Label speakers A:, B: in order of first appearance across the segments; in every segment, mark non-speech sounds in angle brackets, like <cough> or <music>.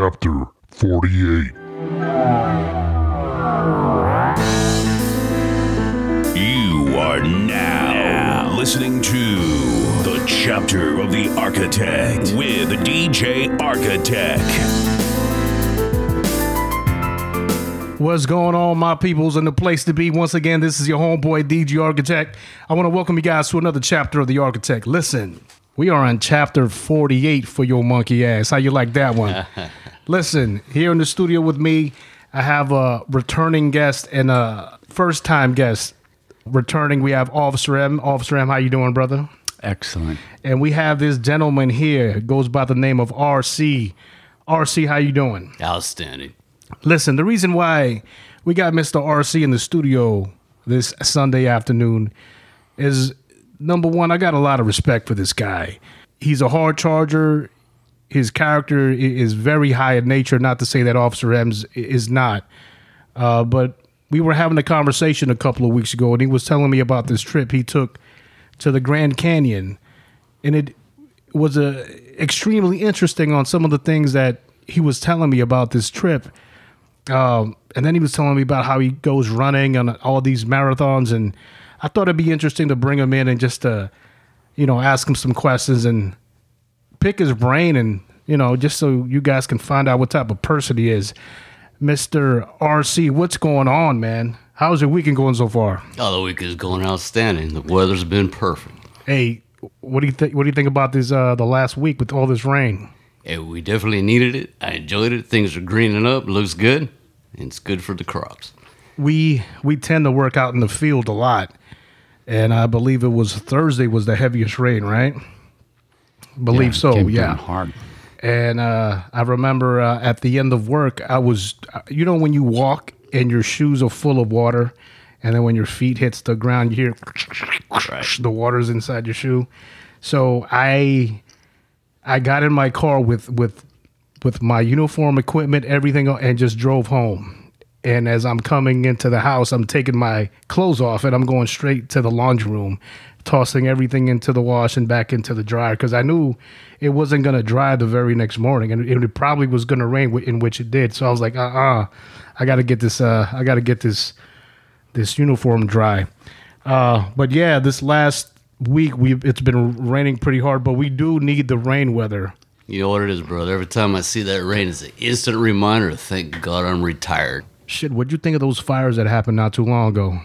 A: Chapter 48.
B: You are now, listening to the chapter of the architect with DJ Architect.
C: What's going on, my peoples, and the place to be? Once again, this is your homeboy DJ Architect. I want to welcome you guys to another chapter of the Architect. Listen, we are on chapter 48 for your monkey ass. How you like that one? <laughs> Listen, here in the studio with me, I have a returning guest and a first time guest. Returning, we have Officer M. Officer M, how you doing, brother?
D: Excellent.
C: And we have this gentleman here, goes by the name of RC. RC, how you doing?
D: Outstanding.
C: Listen, the reason why we got Mr. RC in the studio this Sunday afternoon is number one, I got a lot of respect for this guy. He's a hard charger. His character is very high in nature. Not to say that Officer M's is not, uh, but we were having a conversation a couple of weeks ago, and he was telling me about this trip he took to the Grand Canyon, and it was a extremely interesting on some of the things that he was telling me about this trip. Um, and then he was telling me about how he goes running on all these marathons, and I thought it'd be interesting to bring him in and just to, you know, ask him some questions and pick his brain, and you know, just so you guys can find out what type of person he is. Mister RC, what's going on, man? How's your weekend going so far?
D: Oh, the week is going outstanding. The weather's been perfect.
C: Hey, what do you think? What do you think about this? Uh, the last week with all this rain.
D: Hey, we definitely needed it. I enjoyed it. Things are greening up. Looks good. And it's good for the crops.
C: we we tend to work out in the field a lot, and I believe it was Thursday was the heaviest rain, right? Believe so,
E: came
C: yeah.
E: hard.
C: And uh, I remember uh, at the end of work, I was, uh, you know, when you walk and your shoes are full of water, and then when your feet hits the ground, you hear the water's inside your shoe. So I, I got in my car with with with my uniform equipment, everything, and just drove home. And as I'm coming into the house, I'm taking my clothes off and I'm going straight to the laundry room, tossing everything into the wash and back into the dryer because I knew it wasn't going to dry the very next morning, and it, probably was going to rain, in which it did. So I was like, uh, uh I got to get this, uh, I got to get this, this uniform dry. Uh, but yeah, this last week we it's been raining pretty hard, but we do need the rain weather.
D: You know what it is, brother? Every time I see that rain, it's an instant reminder. Thank God I'm retired.
C: Shit, what'd you think of those fires that happened not too long ago?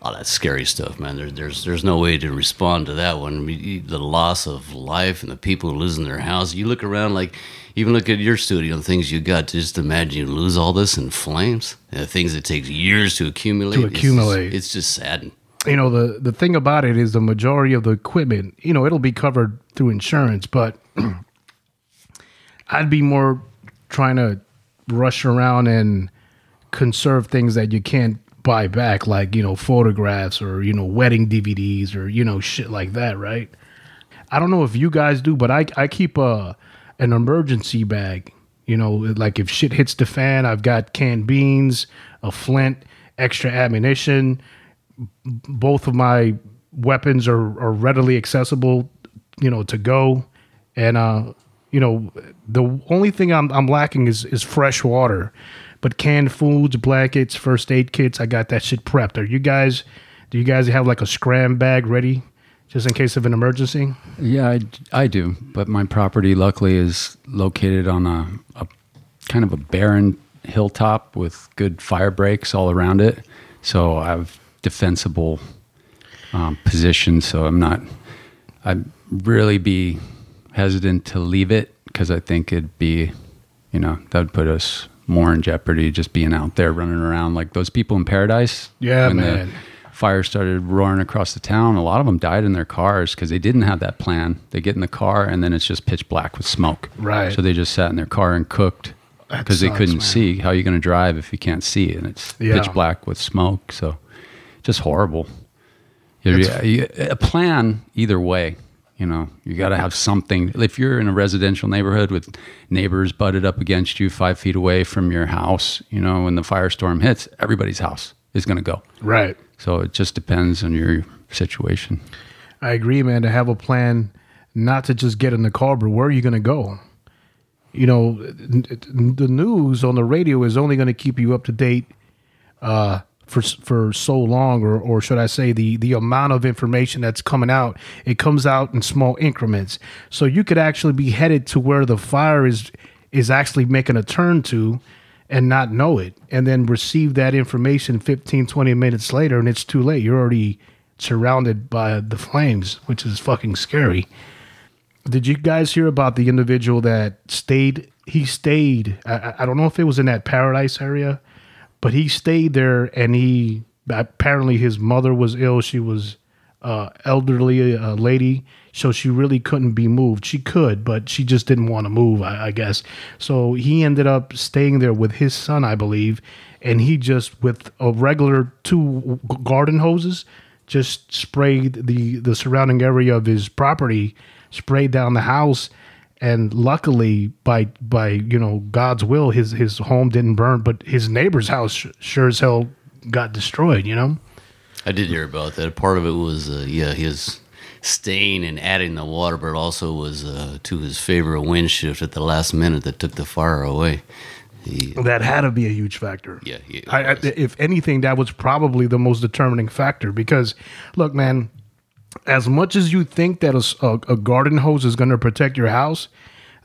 D: Oh, that's scary stuff, man. There, there's there's no way to respond to that one. I mean, the loss of life and the people losing their house. You look around, like even look at your studio and things you got. Just imagine you lose all this in flames. And things that takes years to accumulate.
C: To
D: It's
C: accumulate.
D: It's just, sad.
C: you know the the thing about it is the majority of the equipment you know it'll be covered through insurance but <clears throat> i'd be more trying to rush around and conserve things that you can't buy back like you know photographs or you know wedding dvds or you know shit like that right i don't know if you guys do but i i keep a an emergency bag you know like if shit hits the fan i've got canned beans a flint extra ammunition both of my weapons are, are readily accessible, you know, to go. And uh, you know, the only thing I'm I'm lacking is is fresh water. But canned foods, blankets, first aid kits, I got that shit prepped. Are you guys do you guys have like a scram bag ready just in case of an emergency?
E: Yeah, I, I do. But my property, luckily, is located on a, a kind of a barren hilltop with good fire breaks all around it. So I have defensible um, position. So I'm not, I'd really be hesitant to leave it because I think it'd be, you know, that would put us more in jeopardy just being out there running around like those people in paradise.
C: Yeah,
E: when the
C: man.
E: fire started roaring across the town. A lot of them died in their cars because they didn't have that plan. They get in the car and then it's just pitch black with smoke.
C: Right.
E: So they just sat in their car and cooked because they couldn't
C: man.
E: see. How are you going to drive if you can't see? And it's
C: Yeah.
E: pitch black with smoke. So just horrible. You- a plan either way. You know, you got to have something. If you're in a residential neighborhood with neighbors butted up against you five feet away from your house, you know, when the firestorm hits, everybody's house is going to go.
C: Right.
E: So it just depends on your situation.
C: I agree, man, to have a plan not to just get in the car, but where are you gonna go? you know, the news on the radio is only going to keep you up to date uh, for for so long, or or should I say, the the amount of information that's coming out, it comes out in small increments. So you could actually be headed to where the fire is is actually making a turn to and not know it and then receive that information 15 20 minutes later and it's too late you're already surrounded by the flames which is fucking scary did you guys hear about the individual that stayed he stayed I, I don't know if it was in that paradise area but he stayed there and he apparently his mother was ill. She was uh, elderly uh, lady so she really couldn't be moved. She could but she just didn't want to move I, I guess. So he ended up staying there with his son i believe and he just with a regular two garden hoses just sprayed the the surrounding area of his property sprayed down the house and luckily by by you know god's will his his home didn't burn but his neighbor's house sure as hell got destroyed you know
D: I did hear about that. Part of it was, uh, yeah, his staying and adding the water, but it also was uh, to his favor a wind shift at the last minute that took the fire away. He,
C: that had to be a huge factor
D: yeah, he,
C: I, I, if anything, that was probably the most determining factor because, look, man, as much as you think that a, a, a garden hose is going to protect your house,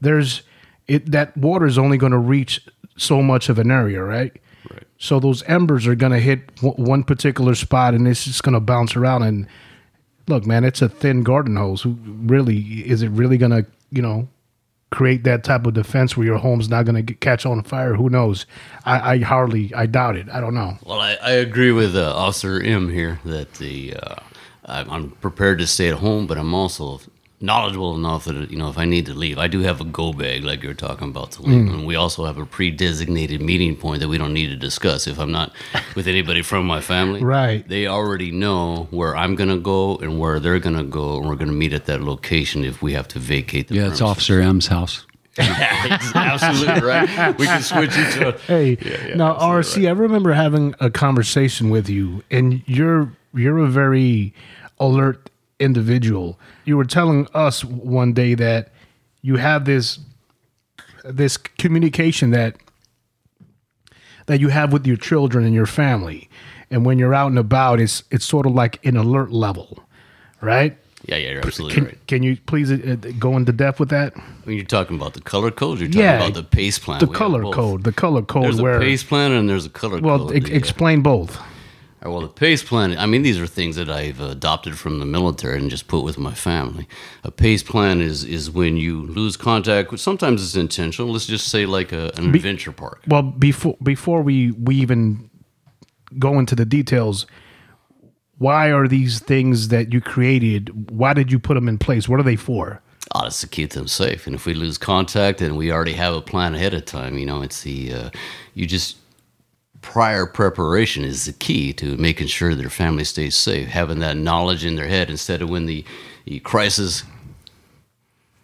C: there's it that water is only going to reach so much of an area, right?
D: Right.
C: So those embers are going to hit w- one particular spot, and it's just going to bounce around. And look, man, it's a thin garden hose. Who really is it really going to, you know, create that type of defense where your home's not going to catch on fire? Who knows? I, I hardly, I doubt it. I don't know.
D: Well, I, I agree with uh, Officer M here that the uh, I'm I'm prepared to stay at home, but I'm also knowledgeable enough that you know if I need to leave, I do have a go bag like you're talking about to leave, mm. and we also have a pre-designated meeting point that we don't need to discuss. If I'm not with anybody from my family,
C: Right.
D: They already know where I'm gonna go and where they're gonna go, and we're gonna meet at that location if we have to vacate the.
E: Yeah, it's. Officer M's house. <laughs>
D: Absolutely right. We can switch each other.
C: Hey,
D: yeah,
C: now
D: absolutely
C: RC, I remember having a conversation with you, and you're you're a very alert individual. You were telling us one day that you have this this communication that that you have with your children and your family, and when you're out and about, it's it's sort of like an alert level, right?
D: Yeah, yeah, you're absolutely
C: Can,
D: right.
C: can you please uh, go into depth with that?
D: When you're talking about the color code, you're talking
C: Yeah,
D: about the pace plan.
C: The
D: We
C: color code, the color code,
D: There's
C: where
D: a pace plan and there's a color
C: well,
D: code. uh,
C: explain both.
D: Well, the pace plan, I mean, these are things that I've adopted from the military and just put with my family. A pace plan is, is when you lose contact, with- sometimes it's intentional. Let's just say like a, an adventure park.
C: Well, before before we we even go into the details, why are these things that you created? Why did you put them in place? What are they for?
D: Oh, that's to keep them safe. And if we lose contact and we already have a plan ahead of time, you know, it's the, uh, you just, prior preparation is the key to making sure their family stays safe. Having that knowledge in their head instead of when the, the crisis,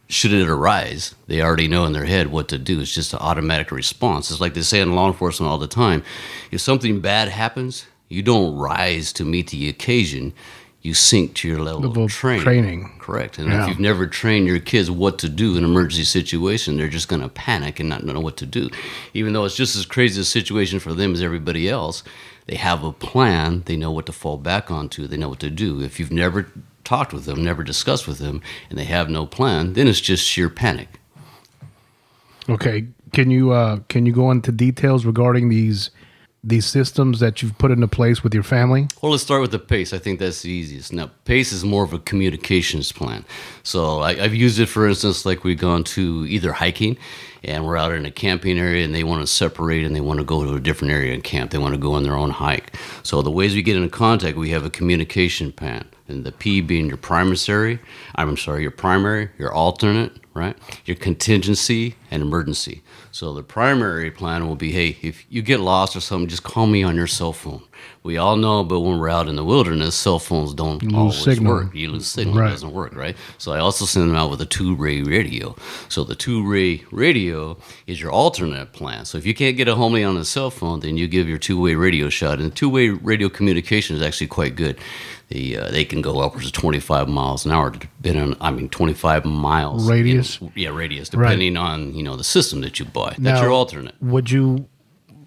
D: should it arise, they already know in their head what to do. It's just an automatic response. It's like they say in law enforcement all the time if something bad happens, you don't rise to meet the occasion. You sink to your level,
C: Level
D: of
C: of
D: training.
C: training.
D: Correct. And
C: Yeah.
D: if you've never trained your kids what to do in an emergency situation, they're just going to panic and not know what to do. Even though it's just as crazy a situation for them as everybody else, they have a plan. They know what to fall back onto. They know what to do. If you've never talked with them, never discussed with them, and they have no plan, then it's just sheer panic.
C: Okay, can you uh, can you go into details regarding these these systems that you've put into place with your family?
D: Well, let's start with the PACE. I think that's the easiest. Now, PACE is more of a communications plan. So I, I've used it, for instance, like we've gone to either hiking and we're out in a camping area and they want to separate and they want to go to a different area and camp. They want to go on their own hike. So the ways we get into contact, we have a communication plan. And the P being your primary, I'm sorry, your primary, your alternate, right? Your contingency and emergency. So the primary plan will be, hey, if you get lost or something, just call me on your cell phone. We all know, but when we're out in the wilderness, cell phones don't
C: lose
D: always
C: signal.
D: work. You lose signal,
C: Right.
D: it doesn't work, right? So I also send them out with a two-way radio. So the two-way radio is your alternate plan. So if you can't get a homie on a cell phone, then you give your two-way radio shot. And two-way radio communication is actually quite good. They, uh, they can go upwards of 25 miles an hour, d- been on, I mean, 25 miles
C: Radius?
D: in- yeah, radius, depending on you know the system that you buy. That's
C: Now-
D: your alternate.
C: Would you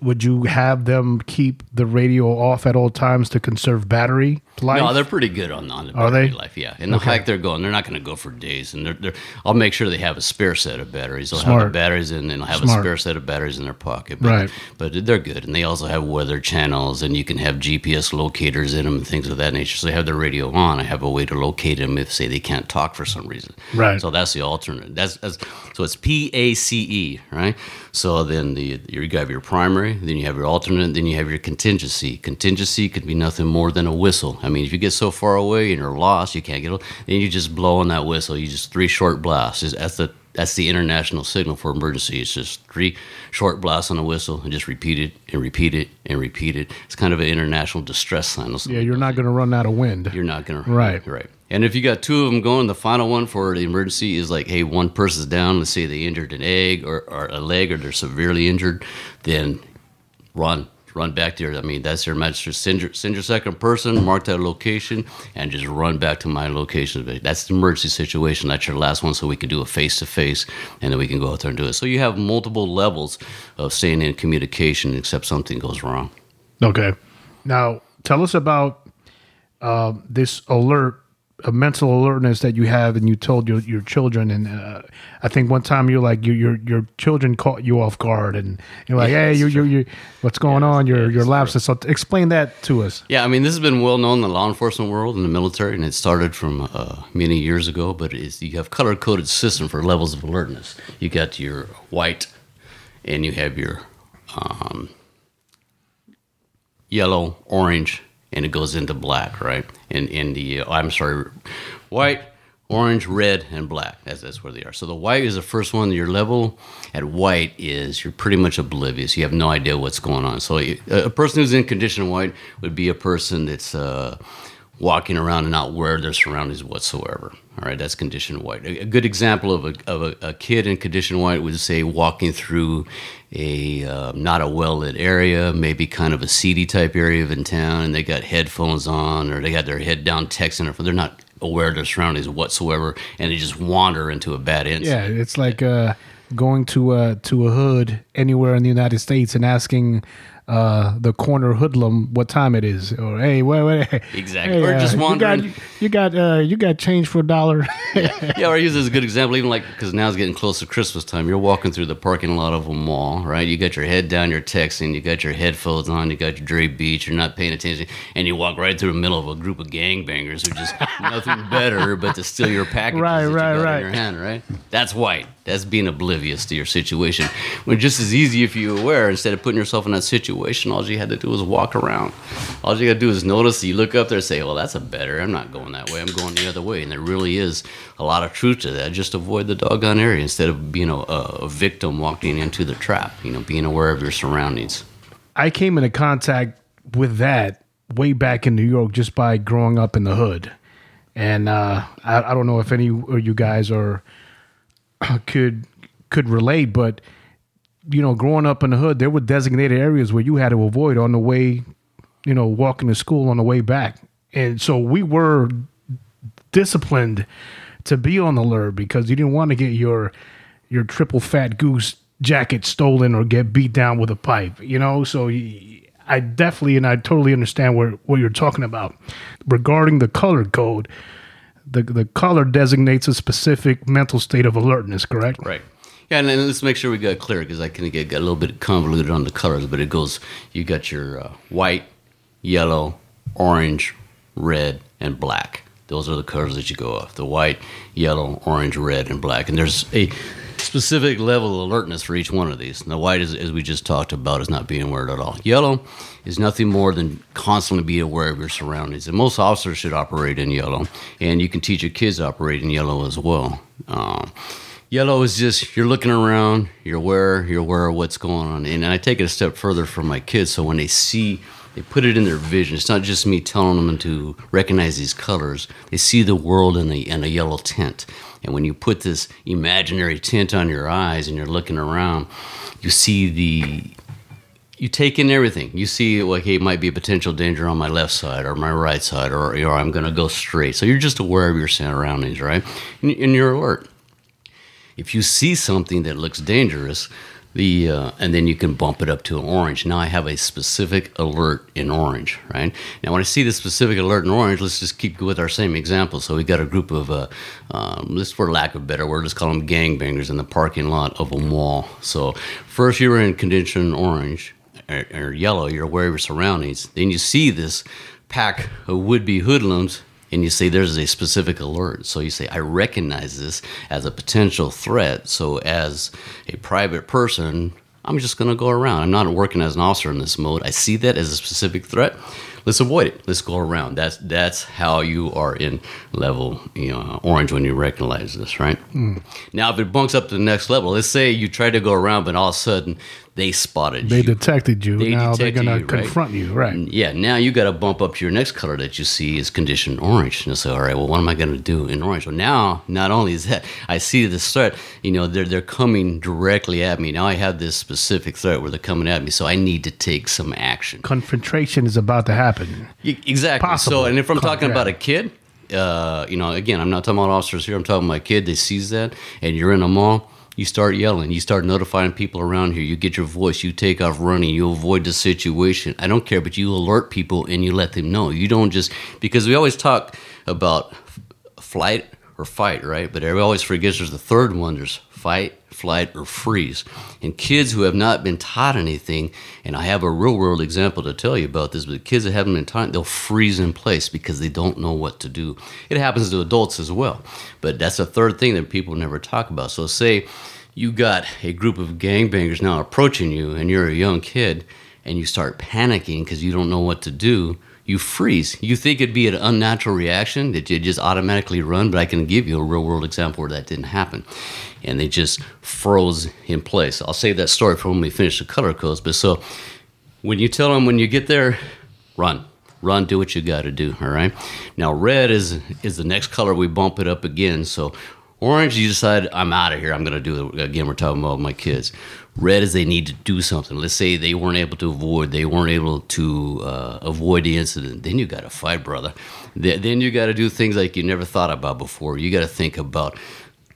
C: would you have them keep the radio off at all times to conserve battery life?
D: No, they're pretty good on, on the
C: Are
D: battery
C: they?
D: life. Yeah, and the hike they're going, they're not going to go for days. And they're, they're, I'll make sure they have a spare set of batteries. They'll have the batteries, and they'll have
C: Smart.
D: a spare set of batteries in their pocket. But,
C: Right.
D: But they're good, and they also have weather channels, and you can have GPS locators in them and things of that nature. So they have their radio on. I have a way to locate them if, say, they can't talk for some reason.
C: Right.
D: So that's the alternate. That's, that's so it's P A C E, right? So then the you have your primary, then you have your alternate, then you have your contingency. Contingency could be nothing more than a whistle. I mean, if you get so far away and you're lost, you can't get. Then you just blow on that whistle. You just three short blasts. That's the that's the international signal for emergency. It's just three short blasts on a whistle and just repeat it and repeat it and repeat it. It's kind of an international distress signal.
C: yeah, you're not going to run out of wind.
D: You're not gonna
C: Right.
D: right. And if you got two of them going, the final one for the emergency is like, hey, one person's down. Let's say they injured an egg or, or a leg, or they're severely injured, then run, run back there. I mean, that's your magistrate. Send your, send your second person, mark that location, and just run back to my location. That's the emergency situation. That's your last one, so we can do a face to face, and then we can go out there and do it. So you have multiple levels of staying in communication, except something goes wrong.
C: Okay. Now, tell us about uh, this alert, a mental alertness that you have, and you told your, your children. And uh, I think one time you're like, your your your children caught you off guard, and you're like,
D: Yeah,
C: hey, you you you, what's going on? Your
D: yeah,
C: your lapses. So explain that to us.
D: Yeah, I mean, this has been well known in the law enforcement world, and the military, and it started from uh, many years ago. But it's, you have color coded system for levels of alertness. You got your white, and you have your um, yellow, orange, and it goes into black, right? And in the uh, I'm sorry, white, orange, red, and black. That's that's where they are. So the white is the first one. Your level at white is you're pretty much oblivious. You have no idea what's going on. So a a person who's in condition white would be a person that's uh, walking around and not aware of their surroundings whatsoever. All right, that's condition white. A, good example of a of a, a kid in condition white would say walking through a uh, not a well lit area, maybe kind of a seedy type area of in town, and they got headphones on or they got their head down texting, or they're not aware of their surroundings whatsoever, and they just wander into a bad incident.
C: Yeah, it's like uh, going to a to a hood anywhere in the United States and asking uh, the corner hoodlum what time it is, or hey, wait, wait,
D: Exactly. Or just wandering.
C: You got you got, uh, you got change for a dollar. <laughs>
D: Yeah, or I use this as a good example, even like because now it's getting close to Christmas time. You're walking through the parking lot of a mall, right? You got your head down, you're texting, you got your headphones on, you got your Dre Beats, you're not paying attention, and you walk right through the middle of a group of gangbangers who just <laughs> nothing better but to steal your packages
C: Right,
D: that you
C: right,
D: got
C: right.
D: in your hand, right? That's white. That's being oblivious to your situation. When just as easy if you were aware, instead of putting yourself in that situation, all you had to do was walk around. All you got to do is notice. You look up there and say, "Well, that's a better. I'm not going that way. I'm going the other way." And there really is a lot of truth to that. Just avoid the doggone area instead of being a, a victim walking into the trap. You know, being aware of your surroundings.
C: I came into contact with that way back in New York just by growing up in the hood. And uh, I, I don't know if any of you guys are <clears throat> could could relate, but you know, growing up in the hood, there were designated areas where you had to avoid on the way, you know, walking to school on the way back. And so we were disciplined to be on the alert because you didn't want to get your your triple fat goose jacket stolen or get beat down with a pipe, you know? So I definitely and I totally understand where, what you're talking about regarding the color code. The the color designates a specific mental state of alertness, correct?
D: Right. Yeah, and then let's make sure we got clear because I of get got a little bit convoluted on the colors, but it goes. You got your uh, white, yellow, orange, red, and black. Those are the colors that you go off: the white, yellow, orange, red, and black. And there's a specific level of alertness for each one of these. And the white, is, as we just talked about, is not being aware at all. Yellow is nothing more than constantly being aware of your surroundings. And most officers should operate in yellow, and you can teach your kids to operate in yellow as well. Um, Yellow is just you're looking around, you're aware, you're aware of what's going on. And I take it a step further for my kids. So when they see, they put it in their vision. It's not just me telling them to recognize these colors. They see the world in a, in a yellow tint. And when you put this imaginary tint on your eyes and you're looking around, you see the you take in everything. You see, like, hey, it might be a potential danger on my left side or my right side, or, or I'm going to go straight. So you're just aware of your surroundings, right? And, and you're alert. If you see something that looks dangerous, the uh, and then you can bump it up to an orange. Now I have a specific alert in orange, right? Now when I see the specific alert in orange, let's just keep with our same example. So we got a group of, uh, um, for lack of better word, let's call them gangbangers in the parking lot of a mall. So first you're in condition orange or, or yellow, you're aware of your surroundings. Then you see this pack of would-be hoodlums and you say there's a specific alert. So you say, I recognize this as a potential threat. So as a private person, I'm just going to go around. I'm not working as an officer in this mode. I see that as a specific threat. Let's avoid it. Let's go around. That's that's how you are in level you know orange when you recognize this, right? Hmm. Now, if it bunks up to the next level, let's say you try to go around, but all of a sudden they spotted you.
C: They
D: you.
C: detected you.
D: They
C: now they're gonna
D: you, right?
C: confront you, right?
D: Yeah, now you got to bump up to your next color that you see is conditioned orange. And say, all right, well, what am I going to do in orange? Well, now not only is that <laughs> I see this threat, you know, they're they're coming directly at me. Now I have this specific threat where they're coming at me, so I need to take some action.
C: Confrontation is about to happen.
D: Y- Exactly.
C: Possible.
D: So, and if I'm
C: Con-
D: talking
C: yeah.
D: about a kid, uh, you know, again, I'm not talking about officers here. I'm talking about a kid that sees that, and you're in a mall. You start yelling. You start notifying people around here. You get your voice. You take off running. You avoid the situation. I don't care, but you alert people and you let them know. You don't just because we always talk about flight or fight, right? But everybody always forgets there's the third one. There's fight, flight, or freeze. And kids who have not been taught anything, and I have a real world example to tell you about this, but kids that haven't been taught, they'll freeze in place because they don't know what to do. It happens to adults as well. But that's a third thing that people never talk about. So say you got a group of gangbangers now approaching you and you're a young kid and you start panicking because you don't know what to do you freeze. You think it'd be an unnatural reaction that you just automatically run, but I can give you a real world example where that didn't happen. And they just froze in place. I'll save that story for when we finish the color codes. But so when you tell them when you get there, run. Run, do what you got to do, all right? Now, red is is the next color. We bump it up again. So, orange, you decide, I'm out of here. I'm to do it. Again, we're talking about my kids. Red is they need to do something. Let's say they weren't able to avoid, they weren't able to uh, avoid the incident. Then you got to fight, brother. Th- Then you got to do things like you never thought about before. You got to think about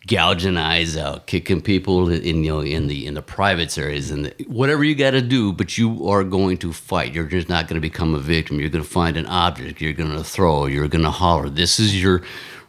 D: gouging eyes out, kicking people in you know in the in the privates areas, and whatever you got to do. But you are going to fight. You're just not going to become a victim. You're going to find an object. You're going to throw. You're going to holler. This is your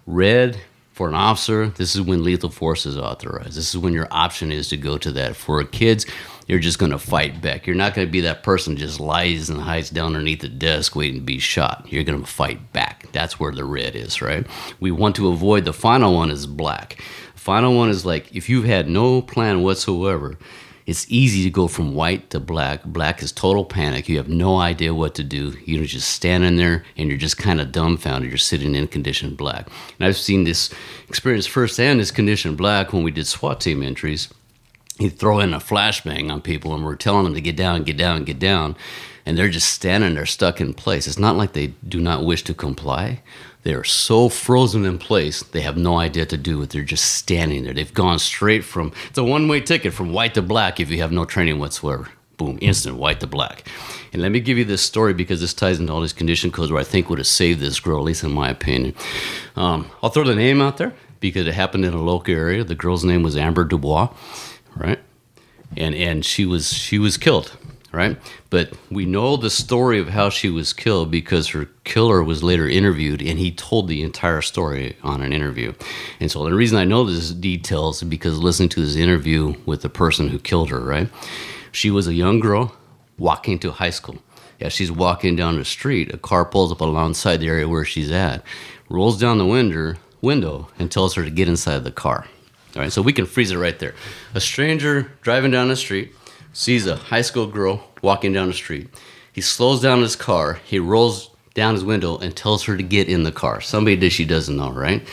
D: red for an officer. This is when lethal force is authorized. This is when your option is to go to that. For kids. You're just going to fight back. You're not going to be that person just lies and hides down underneath the desk waiting to be shot. You're going to fight back. That's where the red is, right? We want to avoid the final one is black. Final one is like if you've had no plan whatsoever, it's easy to go from white to black. Black is total panic. You have no idea what to do. You're just standing there and you're just kind of dumbfounded. You're sitting in condition black. And I've seen this experience firsthand, this condition black, when we did SWAT team entries. He'd throw in a flashbang on people and we're telling them to get down, get down, get down. And they're just standing there stuck in place. It's not like they do not wish to comply. They are so frozen in place, they have no idea what to do. With. They're just standing there. They've gone straight from, it's a one way ticket from white to black if you have no training whatsoever. Boom, instant white to black. And let me give you this story because this ties into all these condition codes where I think would have saved this girl, at least in my opinion. Um, I'll throw the name out there because it happened in a local area. The girl's name was Amber Dubois, right? And and she was she was killed, right? But we know the story of how she was killed because her killer was later interviewed and he told the entire story on an interview. And so the reason I know this details is because listening to this interview with the person who killed her, right? She was a young girl walking to high school. As she's walking down the street, a car pulls up alongside the area where she's at, rolls down the window, window and tells her to get inside the car. All right, so we can freeze it right there. A stranger driving down the street sees a high school girl walking down the street. He slows down his car. He rolls down his window and tells her to get in the car. Somebody that she doesn't know, right?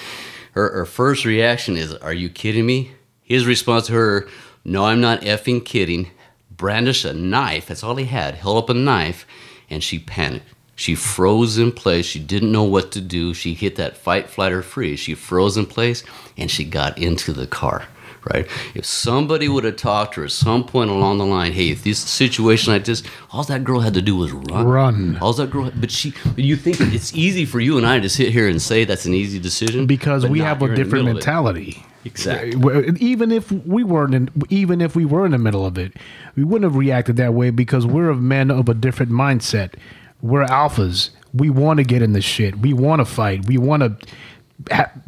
D: Her, her first reaction is, Are you kidding me? His response to her, No, I'm not effing kidding. Brandish a knife. That's all he had. Held up a knife and she panicked. She froze in place. She didn't know what to do. She hit that fight, flight, or freeze. She froze in place and she got into the car. Right? If somebody would have talked to her at some point along the line, hey, if this situation like this, all that girl had to do was run.
C: Run.
D: All that girl, but she, but you think it's easy for you and I to sit here and say that's an easy decision
C: because we have a
D: You're in the
C: different
D: of
C: mentality.
D: Exactly.
C: Even if we weren't in, even if we were in the middle of it, we wouldn't have reacted that way because we're men of a different mindset. We're alphas. We want to get in the shit. We want to fight. We want to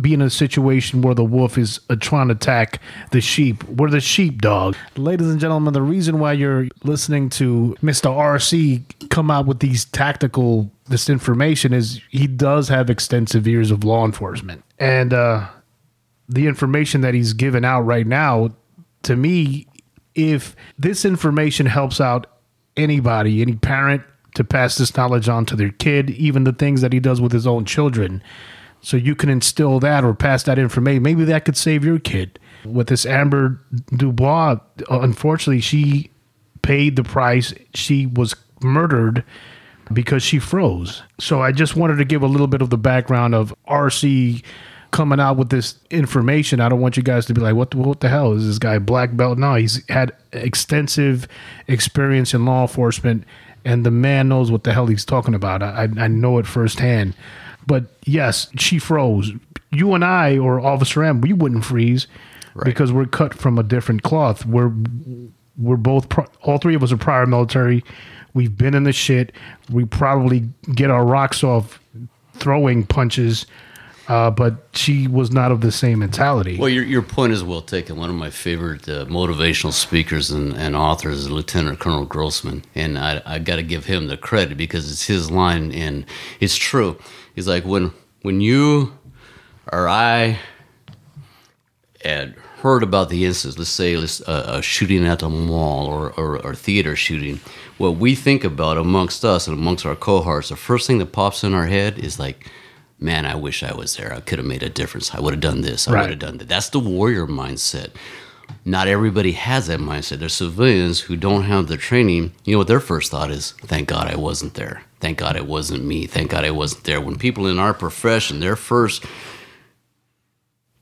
C: be in a situation where the wolf is uh, trying to attack the sheep. We're the sheepdog. Ladies and gentlemen, the reason why you're listening to Mr. RC come out with these tactical this information is he does have extensive years of law enforcement. And uh the information that he's given out right now, to me, if this information helps out anybody, any parent to pass this knowledge on to their kid, even the things that he does with his own children, so you can instill that or pass that information, maybe that could save your kid. With this Amber Dubois, unfortunately, she paid the price. She was murdered because she froze. So I just wanted to give a little bit of the background of RC coming out with this information. I don't want you guys to be like, what the, what the hell is this guy black belt? No, he's had extensive experience in law enforcement, and the man knows what the hell he's talking about. I, I know it firsthand. But yes, she froze. You and I, or Officer M, we wouldn't freeze because we're cut from a different cloth. We're we're both all three of us are prior military. We've been in the shit. We probably get our rocks off throwing punches, uh, but she was not of the same mentality.
D: Well, your, your point is well taken. One of my favorite uh, motivational speakers and, and authors is Lieutenant Colonel Grossman. And I, I got to give him the credit because it's his line. And it's true. He's like, when, when you or I had heard about the instance, let's say let's, uh, a shooting at a mall or, or, or theater shooting, what we think about amongst us and amongst our cohorts, the first thing that pops in our head is like, man, I wish I was there. I could have made a difference. I would have done this. I
C: Right.
D: would have done that. That's the warrior mindset. Not everybody has that mindset. There's civilians who don't have the training. You know what their first thought is? Thank God I wasn't there. Thank God it wasn't me. Thank God I wasn't there. When people in our profession, their first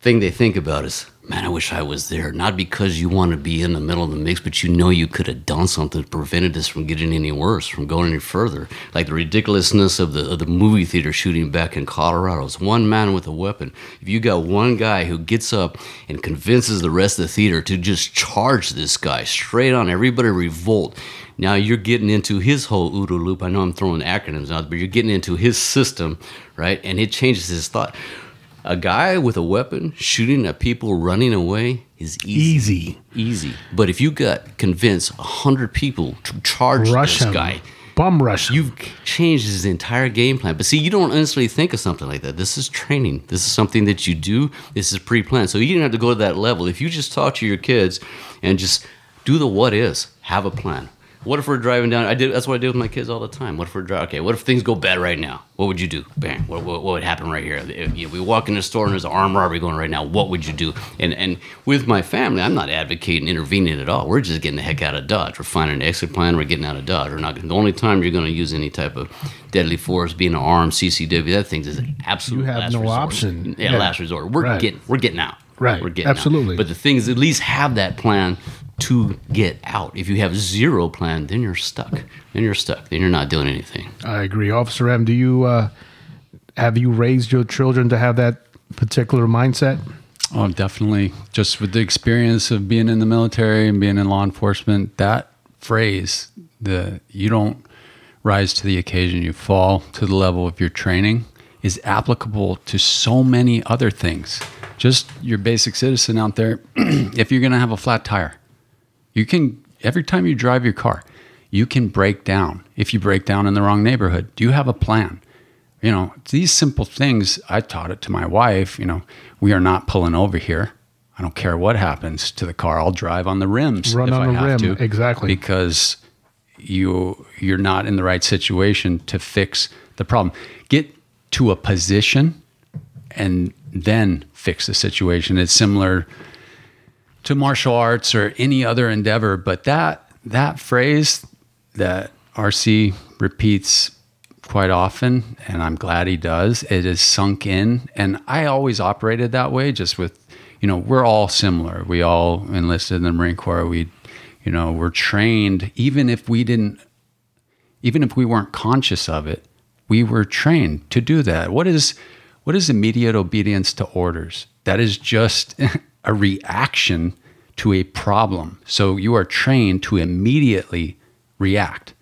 D: thing they think about is, man, I wish I was there. Not because you want to be in the middle of the mix, but you know you could have done something to prevent this from getting any worse, from going any further. Like the ridiculousness of the of the movie theater shooting back in Colorado. It's one man with a weapon. If you got one guy who gets up and convinces the rest of the theater to just charge this guy straight on, everybody revolt. Now you're getting into his whole OODA loop. I know I'm throwing acronyms out, but you're getting into his system, right? And it changes his thought. A guy with a weapon shooting at people running away is easy.
C: Easy.
D: Easy. But if you got convinced a hundred people to charge
C: Rush
D: this
C: him.
D: guy,
C: Bum rush. him.
D: you've changed his entire game plan. But see, you don't honestly think of something like that. This is training. This is something that you do. This is pre-planned. So you didn't have to go to that level. If you just talk to your kids and just do the what is, have a plan. What if we're driving down? I did. That's what I do with my kids all the time. What if we're driving? Okay. What if things go bad right now? What would you do? Bang. What, what, what would happen right here? If, you know, we walk in the store and there's an armed robbery going right now. What would you do? And and with my family, I'm not advocating intervening at all. We're just getting the heck out of Dodge. We're finding an exit plan. We're getting out of Dodge. We're not. The only time you're going to use any type of deadly force, being an armed CCW, that thing is an absolute.
C: You have
D: last
C: no
D: resort.
C: option.
D: Yeah,
C: Yeah.
D: last resort. We're
C: Right.
D: getting. We're getting out.
C: Right.
D: We're getting out.
C: Absolutely.
D: But the thing is, at least have that plan to get out. If you have zero plan, then you're stuck. Then you're stuck. Then you're not doing anything.
C: I agree. Officer M, do you uh, have you raised your children to have that particular mindset?
E: Oh, definitely. Just with the experience of being in the military and being in law enforcement, that phrase, the you don't rise to the occasion, you fall to the level of your training, is applicable to so many other things. Just your basic citizen out there, <clears throat> if you're going to have a flat tire, you can, every time you drive your car, you can break down. If you break down in the wrong neighborhood, do you have a plan? You know, these simple things, I taught it to my wife. You know, we are not pulling over here. I don't care what happens to the car. I'll drive on the rims
C: Run
E: if
C: on
E: I
C: the
E: have
C: rim,
E: to,
C: exactly.
E: because you you're not in the right situation to fix the problem. Get to a position and then fix the situation. It's similar to martial arts or any other endeavor, but that that phrase that RC repeats quite often, and I'm glad he does. It is sunk in, and I always operated that way, just with you know, we're all similar. We all enlisted in the Marine Corps. We, you know, we're trained, even if we didn't, even if we weren't conscious of it, we were trained to do that. What is, what is immediate obedience to orders? That is just <laughs> a reaction to a problem. So you are trained to immediately react.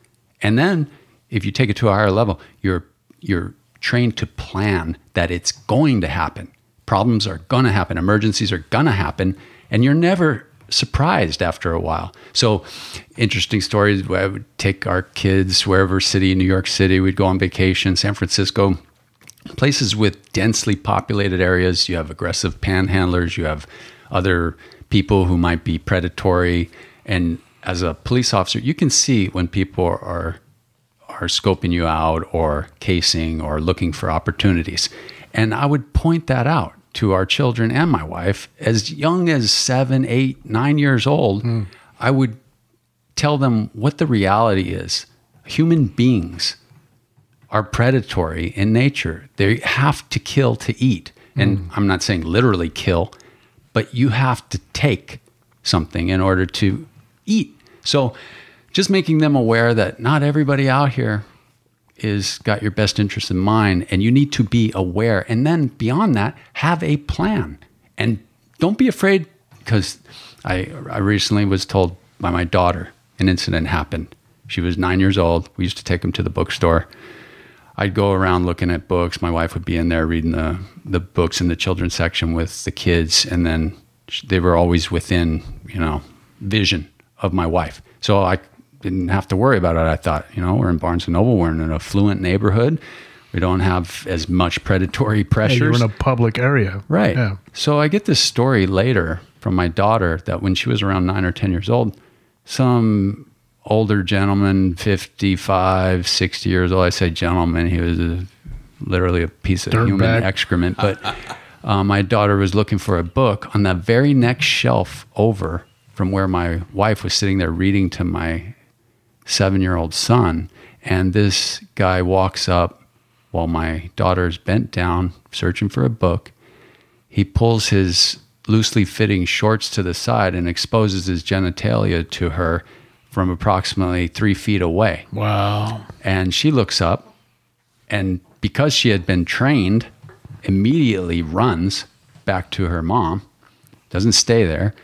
E: And then if you take it to a higher level, you're you're trained to plan that it's going to happen. Problems are going to happen, emergencies are going to happen, and you're never surprised after a while. So, interesting stories. I would take our kids wherever city, New York City, we'd go on vacation, San Francisco, places with densely populated areas. You have aggressive panhandlers, you have other people who might be predatory. And as a police officer, you can see when people are are scoping you out or casing or looking for opportunities. And I would point that out to our children and my wife as young as seven, eight, nine years old. Hmm. I would tell them what the reality is. Human beings are predatory in nature. They have to kill to eat. And hmm. I'm not saying literally kill, but you have to take something in order to eat. So just making them aware that not everybody out here is got your best interest in mind and you need to be aware. And then beyond that have a plan. And don't be afraid because I, I recently was told by my daughter an incident happened. She was nine years old. We used to take them to the bookstore I'd go around looking at books. My wife would be in there reading the, the books in the children's section with the kids, and then they were always within, you know, vision of my wife. So I didn't have to worry about it. I thought, you know, we're in Barnes and Noble, we're in an affluent neighborhood. We don't have as much predatory
C: Hey,
E: pressures.
C: you're in a public area.
E: Right.
C: Yeah.
E: So I get this story later from my daughter that when she was around nine or 10 years old, some older gentleman, 55, 60 years old, I say gentleman, he was a, literally a piece of human
C: Dirtbag.
E: excrement. But <laughs> uh, my daughter was looking for a book on the very next shelf over from where my wife was sitting there reading to my seven year old son. And this guy walks up while my daughter's bent down searching for a book. He pulls his loosely fitting shorts to the side and exposes his genitalia to her from approximately three feet away.
C: Wow.
E: And she looks up, and because she had been trained, immediately runs back to her mom, doesn't stay there.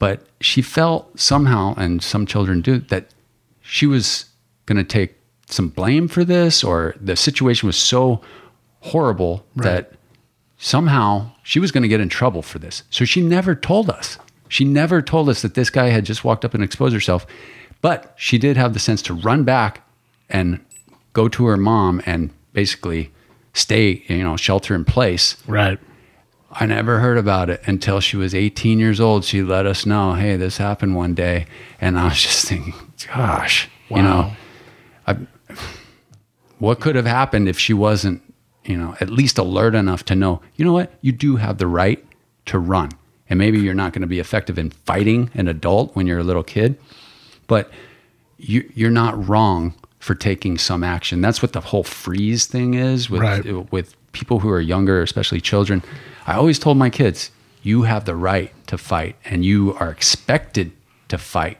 E: But she felt somehow, and some children do, that she was going to take some blame for this, or the situation was so horrible that somehow she was going to get in trouble for this. So she never told us. She never told us that this guy had just walked up and exposed herself. But she did have the sense to run back and go to her mom and basically stay, you know, shelter in place.
C: Right.
E: I never heard about it until she was 18 years old. She let us know, hey, this happened one day. And I was just thinking, gosh, you know, I, what could have happened if she wasn't, you know, at least alert enough to know, you know what, you do have the right to run. And maybe you're not going to be effective in fighting an adult when you're a little kid, but you, you're not wrong for taking some action. That's what the whole freeze thing is with
C: Right.
E: with people who are younger, especially children. I always told my kids, you have the right to fight and you are expected to fight.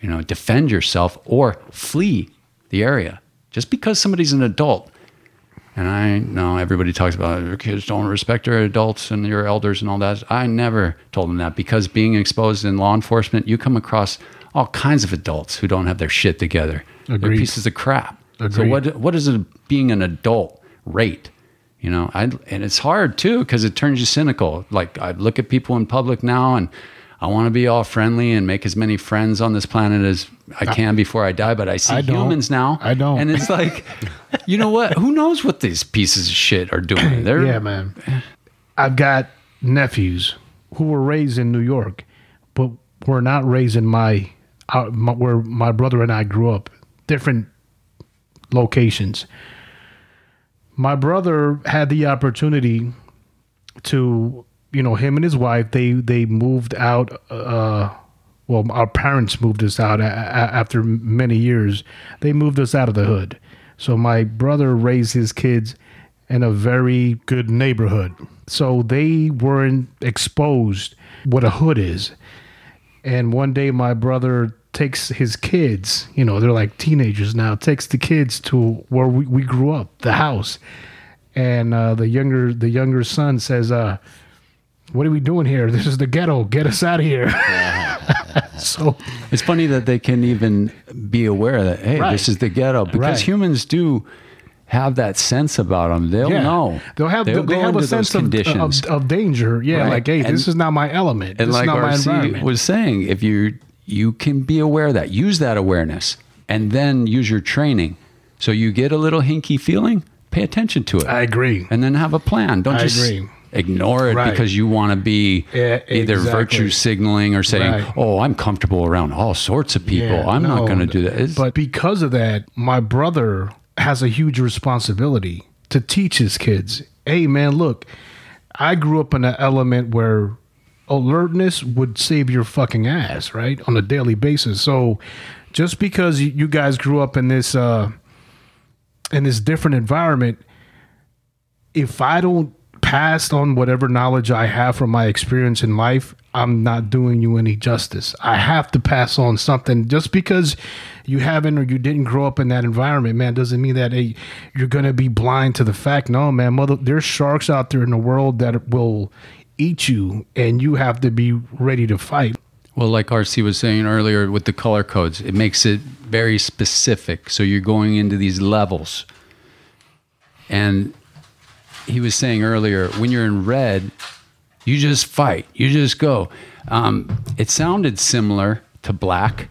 E: You know, defend yourself or flee the area. Just because somebody's an adult. And I know everybody talks about your kids don't respect your adults and your elders and all that. I never told them that because being exposed in law enforcement, you come across all kinds of adults who don't have their shit together. They're pieces of crap. So
C: Agreed.
E: what what is it being an adult rate? You know, I and it's hard too because it turns you cynical. Like I look at people in public now and I want to be all friendly and make as many friends on this planet as I can before I die. But I see
C: I
E: humans now.
C: I don't.
E: And it's like, <laughs> you know what? Who knows what these pieces of shit are doing? <clears throat> They're
C: Yeah, man. I've got nephews who were raised in New York, but were not raised in my, uh, my where my brother and I grew up. Different locations. My brother had the opportunity to, you know, him and his wife. They they moved out. Uh, well, our parents moved us out a- a- after many years. They moved us out of the hood. So my brother raised his kids in a very good neighborhood. So they weren't exposed what a hood is. And one day my brother takes his kids, you know, they're like teenagers now, takes the kids to where we, we grew up, the house. And uh, the younger the younger son says, uh, what are we doing here? This is the ghetto. Get us out of here. <laughs> so
E: It's funny that they can even be aware that hey,
C: Right.
E: this is the ghetto because
C: Right.
E: humans do have that sense about them. They'll
C: yeah,
E: know.
C: they'll have
E: They'll
C: they have a sense of, of of danger. Yeah,
E: Right.
C: like hey,
E: And-
C: this is not my element.
E: and
C: this
E: like
C: is not my
E: RC
C: environment.
E: was saying, if you you can be aware of that, use that awareness, and then use your training. So you get a little hinky feeling, pay attention to it.
C: I agree.
E: and then have a plan. Don't
C: I
E: just
C: agree.
E: Ignore it
C: Right.
E: because you want to be
C: Yeah,
E: either
C: exactly.
E: virtue signaling or saying,
C: Right.
E: "Oh, I'm comfortable around all sorts of people.
C: Yeah,
E: I'm not going to do that." It's-
C: But because of that, my brother has a huge responsibility to teach his kids. Hey, man, look, I grew up in an element where alertness would save your fucking ass, right, on a daily basis. So, just because you- you guys grew up in this uh, in this different environment, if I don't pass on whatever knowledge I have from my experience in life, I'm not doing you any justice. I have to pass on something just because you haven't or you didn't grow up in that environment, man, doesn't mean that hey, you're gonna be blind to the fact. No, man, mother there's sharks out there in the world that will eat you and you have to be ready to fight.
E: Well, like RC was saying earlier with the color codes, it makes it very specific. So you're going into these levels. And he was saying earlier, when you're in red, you just fight, you just go. Um, it sounded similar to black,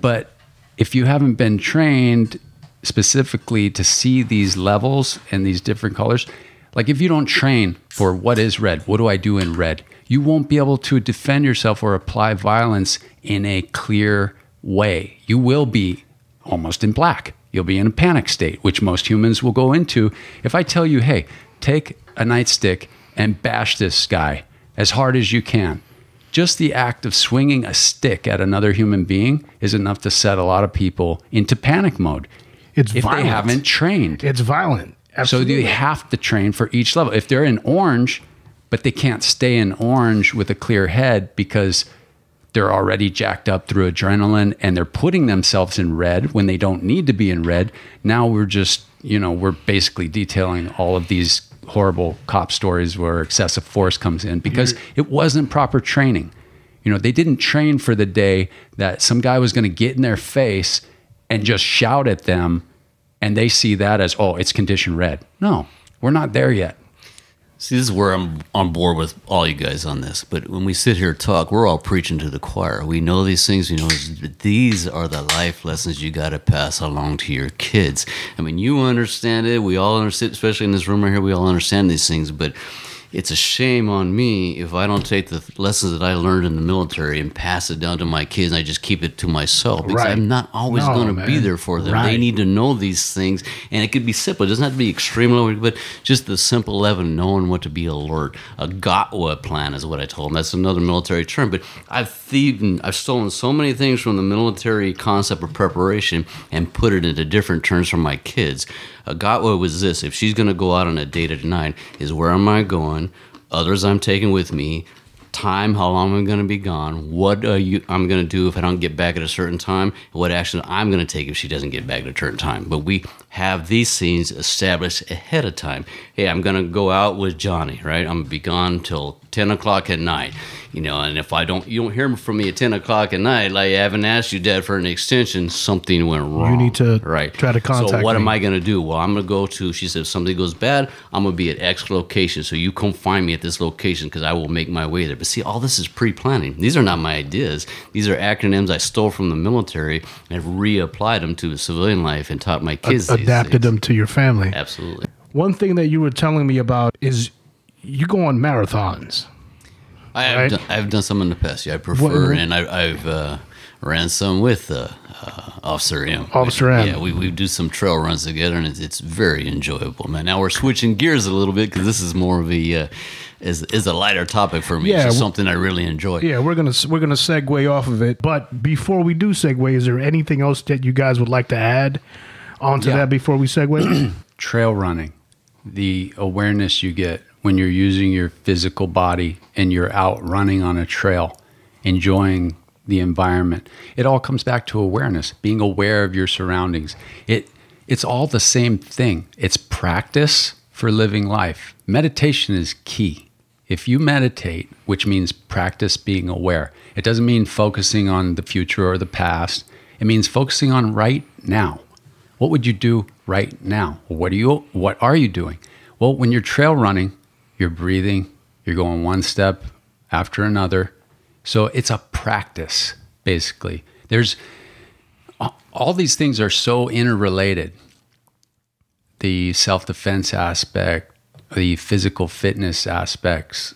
E: but if you haven't been trained specifically to see these levels and these different colors, like if you don't train for what is red, what do I do in red, you won't be able to defend yourself or apply violence in a clear way. You will be almost in black. You'll be in a panic state, which most humans will go into. If I tell you, hey, take a nightstick and bash this guy as hard as you can, just the act of swinging a stick at another human being is enough to set a lot of people into panic mode.
C: It's
E: if
C: violent.
E: they haven't trained.
C: It's violent.
E: So
C: Absolutely.
E: they have to train for each level. If they're in orange, but they can't stay in orange with a clear head because they're already jacked up through adrenaline and they're putting themselves in red when they don't need to be in red. Now we're just, you know, we're basically detailing all of these horrible cop stories where excessive force comes in because mm-hmm. it wasn't proper training. You know, they didn't train for the day that some guy was going to get in their face and just shout at them and they see that as, oh, it's condition red. No, we're not there yet.
D: See, this is where I'm on board with all you guys on this. But when we sit here talk, we're all preaching to the choir. We know these things. We know these are the life lessons you got to pass along to your kids. I mean, you understand it. We all understand, especially in this room right here. We all understand these things. But it's a shame on me if I don't take the lessons that I learned in the military and pass it down to my kids. and I just keep it to myself because
C: Right.
D: I'm not always
C: No,
D: going to be there for them. They need to know these things, and it could be simple. It doesn't have to be extremely, but just the simple level of knowing what to be alert. A GOTWA plan is what I told them. That's another military term. But I've thieved, I've stolen so many things from the military concept of preparation and put it into different terms for my kids. A GOTWA was this: if she's going to go out on a date at night, is where am I going? Others I'm taking with me time, how long I'm going to be gone, what uh, you, I'm going to do if I don't get back at a certain time, what action I'm going to take if she doesn't get back at a certain time. But we have these scenes established ahead of time. Hey, I'm going to go out with Johnny, right? I'm going to be gone till 10 o'clock at night. You know, and if I don't, you don't hear from me at 10 o'clock at night, like I haven't asked you, Dad, for an extension, something went wrong.
C: You need to
D: right.
C: try to contact. Me.
D: So what
C: me.
D: am I going to do? Well, I'm going to go to, she said, if something goes bad, I'm going to be at X location. So you come find me at this location because I will make my way there. But see, all this is pre planning. These are not my ideas. These are acronyms I stole from the military and reapplied them to civilian life and taught my kids. these
C: adapted them to your family.
D: Absolutely.
C: One thing that you were telling me about is you go on marathons.
D: I have,
C: Right.
D: done, I've done some in the past. Yeah, I prefer,
C: what-
D: and I, I've uh, ran some with uh, uh, Officer M.
C: Officer M.
D: Yeah, we, we do some trail runs together, and it's, it's very enjoyable, man. Now we're switching gears a little bit because this is more of a uh, is is a lighter topic for me.
C: Yeah,
D: it's just something I really enjoy.
C: Yeah, we're gonna we're gonna segue off of it. But before we do segue, is there anything else that you guys would like to add onto
E: Yeah.
C: that before we segue? <clears throat>
E: Trail running. the awareness you get when you're using your physical body and you're out running on a trail, enjoying the environment. It all comes back to awareness, being aware of your surroundings. It it's all the same thing. It's practice for living life. Meditation is key. If you meditate, which means practice being aware, it doesn't mean focusing on the future or the past. It means focusing on right now. What would you do right now? What are you what are you doing? Well, when you're trail running, you're breathing, you're going one step after another. So it's a practice basically. There's all these things are so interrelated. The self-defense aspect, the physical fitness aspects,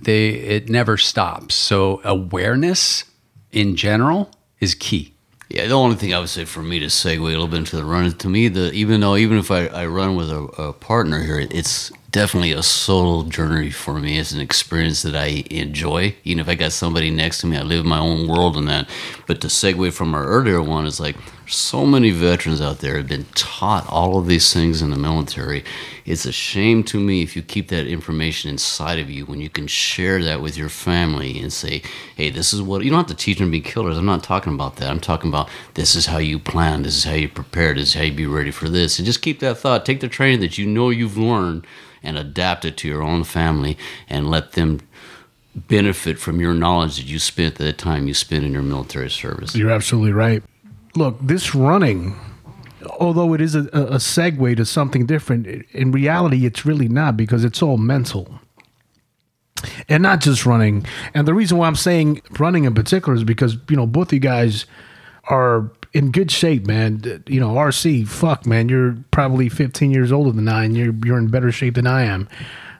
E: they it never stops. So awareness in general is key.
D: Yeah, the only thing I would say for me to segue a little bit into the run, to me, the even though even if I, I run with a, a partner here, it's definitely a solo journey for me. It's an experience that I enjoy. Even if I got somebody next to me, I live in my own world in that. But to segue from our earlier one is like so many veterans out there have been taught all of these things in the military. It's a shame to me if you keep that information inside of you when you can share that with your family and say, hey, this is what you don't have to teach them to be killers. I'm not talking about that. I'm talking about this is how you plan, this is how you prepare, this is how you be ready for this. And just keep that thought. Take the training that you know you've learned and adapt it to your own family and let them benefit from your knowledge that you spent the time you spent in your military service.
C: You're absolutely right. Look, this running, although it is a, a segue to something different, in reality, it's really not because it's all mental. And not just running. And the reason why I'm saying running in particular is because, you know, both you guys are in good shape, man. You know, RC, fuck, man, you're probably 15 years older than I, and you're you're in better shape than I am.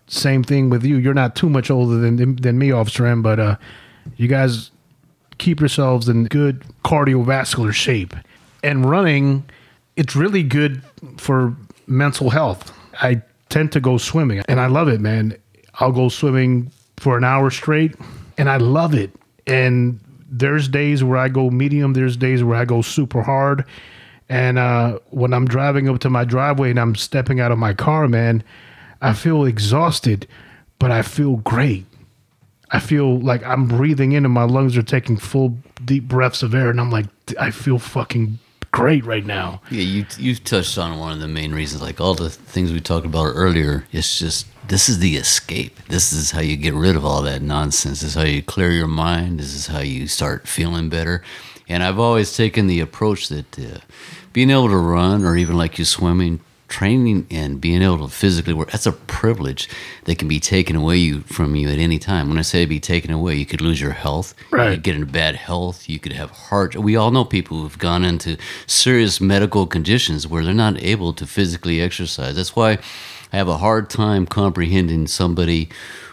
C: Same thing with you. You're not too much older than than me, Officer M, but uh, you guys keep yourselves in good cardiovascular shape. And running, it's really good for mental health. I tend to go swimming, and I love it, man. I'll go swimming for an hour straight, and I love it. And there's days where I go medium, there's days where I go super hard. And uh, when I'm driving up to my driveway and I'm stepping out of my car, man, I feel exhausted, but I feel great. I feel like I'm breathing in and my lungs are taking full deep breaths of air, and I'm like, I feel fucking great right now.
D: Yeah, you you touched on one of the main reasons. Like all the things we talked about earlier, it's just this is the escape. This is how you get rid of all that nonsense. This is how you clear your mind. This is how you start feeling better. And I've always taken the approach that uh, being able to run, or even like you swimming, training and being able to physically work that's a privilege that can be taken away you from you at any time. When i say be taken away you could lose your health
C: Right.
D: you could get into bad health you could have heart we all know people who've gone into serious medical conditions where they're not able to physically exercise. That's why i have a hard time comprehending somebody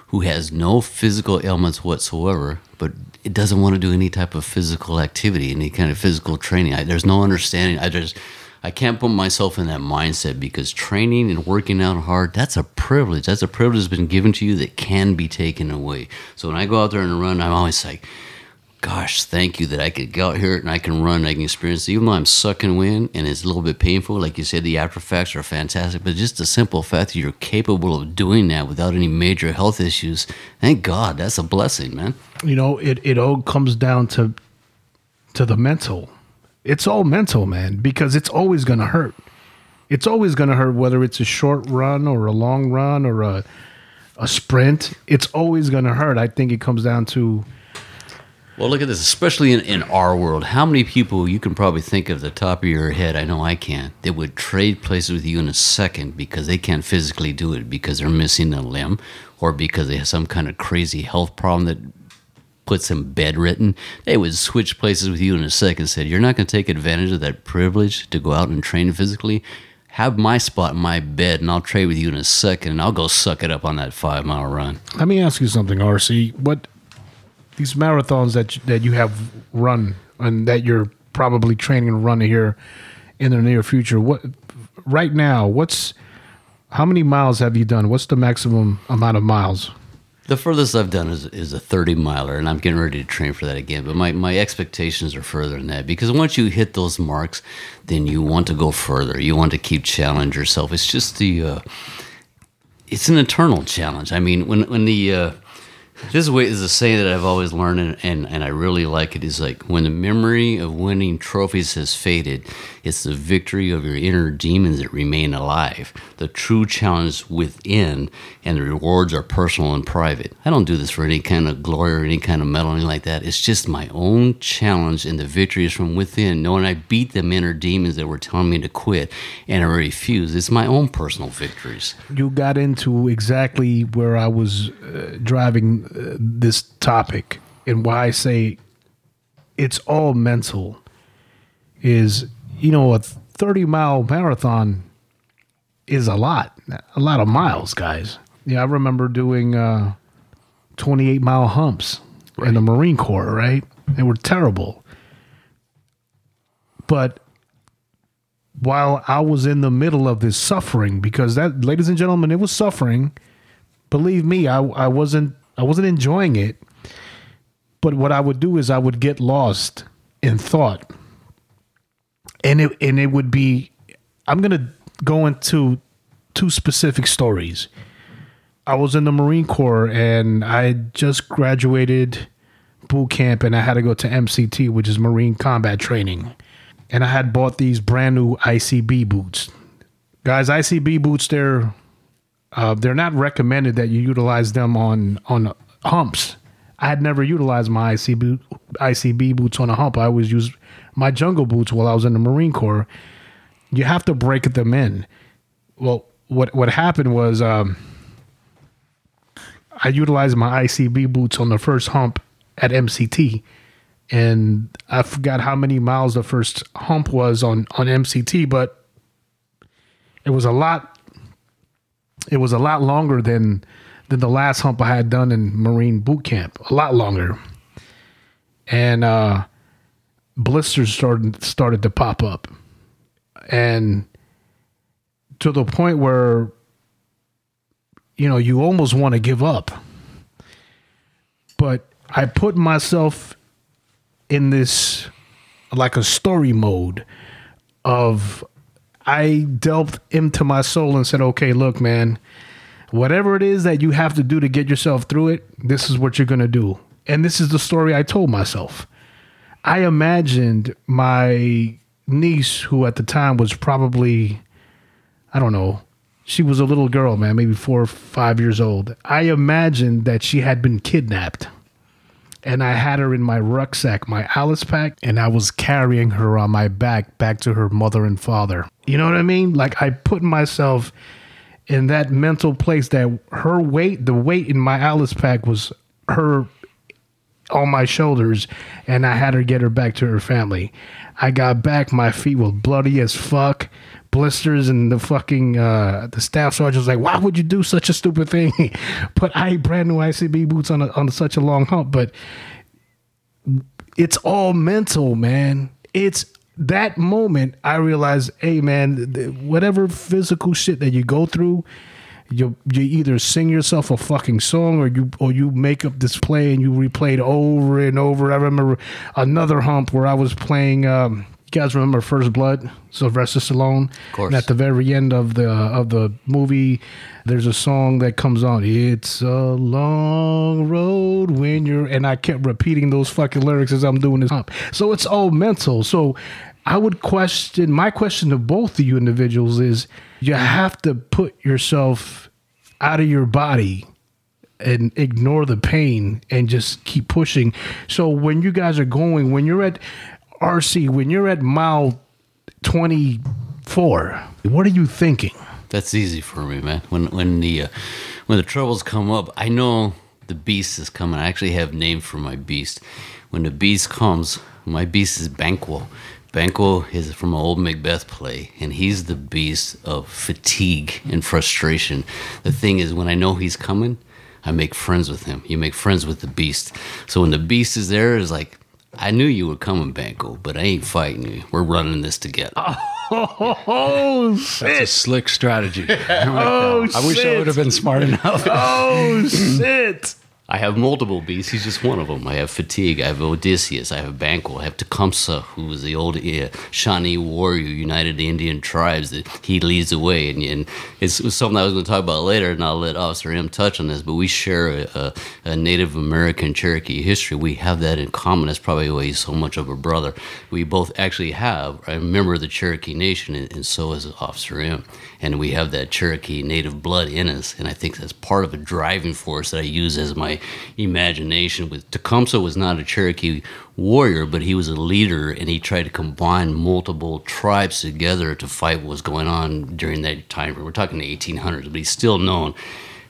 D: who has no physical ailments whatsoever but it doesn't want to do any type of physical activity any kind of physical training. I, there's no understanding. I just I can't put myself in that mindset because training and working out hard, that's a privilege. That's a privilege that's been given to you that can be taken away. So when I go out there and run, I'm always like, gosh, thank you that I could go out here and I can run, I can experience. Even though I'm sucking wind and it's a little bit painful, like you said, the after effects are fantastic, but just the simple fact that you're capable of doing that without any major health issues, thank God, that's a blessing, man.
C: You know, it, it all comes down to to the mental. It's all mental, man, because it's always gonna hurt. It's always gonna hurt whether it's a short run or a long run or a a sprint. It's always gonna hurt. I think it comes down to
D: Well, look at this, especially in, in our world. How many people you can probably think of the top of your head? I know I can. That would trade places with you in a second because they can't physically do it because they're missing a limb or because they have some kind of crazy health problem that puts them bedridden. They would switch places with you in a second. Said, "You're not going to take advantage of that privilege to go out and train physically." Have my spot in my bed, and I'll trade with you in a second, and I'll go suck it up on that five mile run.
C: Let me ask you something, RC. What these marathons that you, that you have run and that you're probably training to run here in the near future? What right now? What's how many miles have you done? What's the maximum amount of miles?
D: The furthest I've done is, is a 30 miler, and I'm getting ready to train for that again. But my, my expectations are further than that because once you hit those marks, then you want to go further. You want to keep challenge yourself. It's just the uh, it's an eternal challenge. I mean, when when the uh, this is a way is a saying that I've always learned and, and, and I really like it is like when the memory of winning trophies has faded, it's the victory of your inner demons that remain alive. The true challenge within and the rewards are personal and private. I don't do this for any kind of glory or any kind of medal or anything like that. It's just my own challenge and the victory is from within, knowing I beat them inner demons that were telling me to quit and I refused. It's my own personal victories.
C: you got into exactly where I was uh, driving uh, this topic and why I say it's all mental is you know a 30 mile marathon is a lot a lot of miles guys. Yeah I remember doing uh 28 mile humps in the Marine Corps right? They were terrible. But while I was in the middle of this suffering, because that, ladies and gentlemen, it was suffering. Believe me, I, I wasn't I wasn't enjoying it. But what I would do is I would get lost in thought, and it and it would be. I'm gonna go into two specific stories. I was in the Marine Corps and I just graduated boot camp, and I had to go to MCT, which is Marine Combat Training and I had bought these brand new ICB boots. Guys, ICB boots they're uh, they're not recommended that you utilize them on on humps. I had never utilized my ICB ICB boots on a hump. I always used my jungle boots while I was in the Marine Corps. You have to break them in. Well, what what happened was um, I utilized my ICB boots on the first hump at MCT and I forgot how many miles the first hump was on on MCT, but it was a lot. It was a lot longer than than the last hump I had done in Marine boot camp. A lot longer, and uh, blisters started started to pop up, and to the point where you know you almost want to give up. But I put myself in this like a story mode of I delved into my soul and said, okay, look, man, whatever it is that you have to do to get yourself through it, this is what you're going to do. And this is the story I told myself. I imagined my niece, who at the time was probably, I don't know, she was a little girl, man, maybe four or five years old. I imagined that she had been kidnapped and I had her in my rucksack, my Alice pack, and I was carrying her on my back back to her mother and father. You know what I mean? Like I put myself in that mental place that her weight, the weight in my Alice pack was her on my shoulders, and I had her get her back to her family. I got back, my feet were bloody as fuck blisters and the fucking uh, the staff sergeant was like, "Why would you do such a stupid thing?" <laughs> Put I brand new ICB boots on a, on such a long hump, but it's all mental, man. It's that moment I realized, hey, man, whatever physical shit that you go through. You, you either sing yourself a fucking song or you or you make up this play and you replay it over and over. I remember another hump where I was playing um, you guys remember First Blood, Sylvester Stallone? Of
D: course.
C: And at the very end of the of the movie, there's a song that comes on. It's a long road when you're, and I kept repeating those fucking lyrics as I'm doing this hump. So it's all mental. So I would question. My question to both of you individuals is: you have to put yourself out of your body and ignore the pain and just keep pushing. So when you guys are going, when you're at RC, when you're at mile 24, what are you thinking?
D: That's easy for me, man. When when the uh, when the troubles come up, I know the beast is coming. I actually have name for my beast. When the beast comes, my beast is Banquo. Banquo is from an old Macbeth play, and he's the beast of fatigue and frustration. The thing is, when I know he's coming, I make friends with him. You make friends with the beast. So when the beast is there, it's like, I knew you were coming, Banquo, but I ain't fighting you. We're running this together. <laughs>
C: Oh, shit.
E: That's a slick strategy. I, <laughs> like
C: Oh,
E: that. I wish I would have been smart enough.
C: Oh, <laughs> shit.
D: I have multiple beasts. He's just one of them. I have fatigue. I have Odysseus. I have Banquo. I have Tecumseh, who was the old uh, Shawnee warrior, united the Indian tribes that he leads the way. And, and it's, it's something I was going to talk about later, and I'll let Officer M touch on this. But we share a, a, a Native American Cherokee history. We have that in common. That's probably why he's so much of a brother. We both actually have a member of the Cherokee Nation, and, and so is Officer M. And we have that Cherokee Native blood in us. And I think that's part of a driving force that I use as my imagination. With Tecumseh was not a Cherokee warrior, but he was a leader, and he tried to combine multiple tribes together to fight what was going on during that time. We're talking the 1800s, but he's still known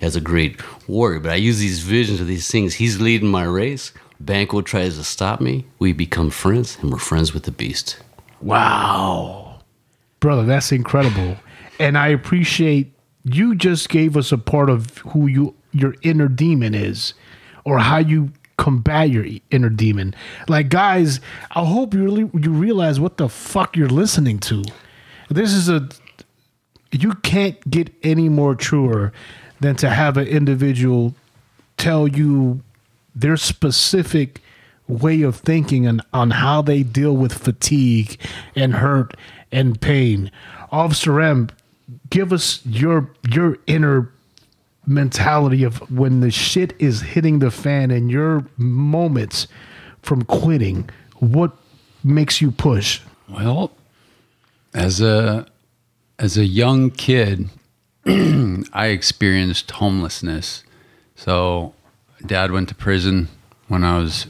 D: as a great warrior. But I use these visions of these things. He's leading my race. Banquo tries to stop me. We become friends, and we're friends with the beast.
C: Wow. Brother, that's incredible. And I appreciate you just gave us a part of who you your inner demon is or how you combat your inner demon. Like guys, I hope you really you realize what the fuck you're listening to. This is a you can't get any more truer than to have an individual tell you their specific way of thinking and on how they deal with fatigue and hurt and pain. Officer M, give us your your inner mentality of when the shit is hitting the fan and your moments from quitting. What makes you push?
E: Well, as a as a young kid, <clears throat> I experienced homelessness. So, dad went to prison when I was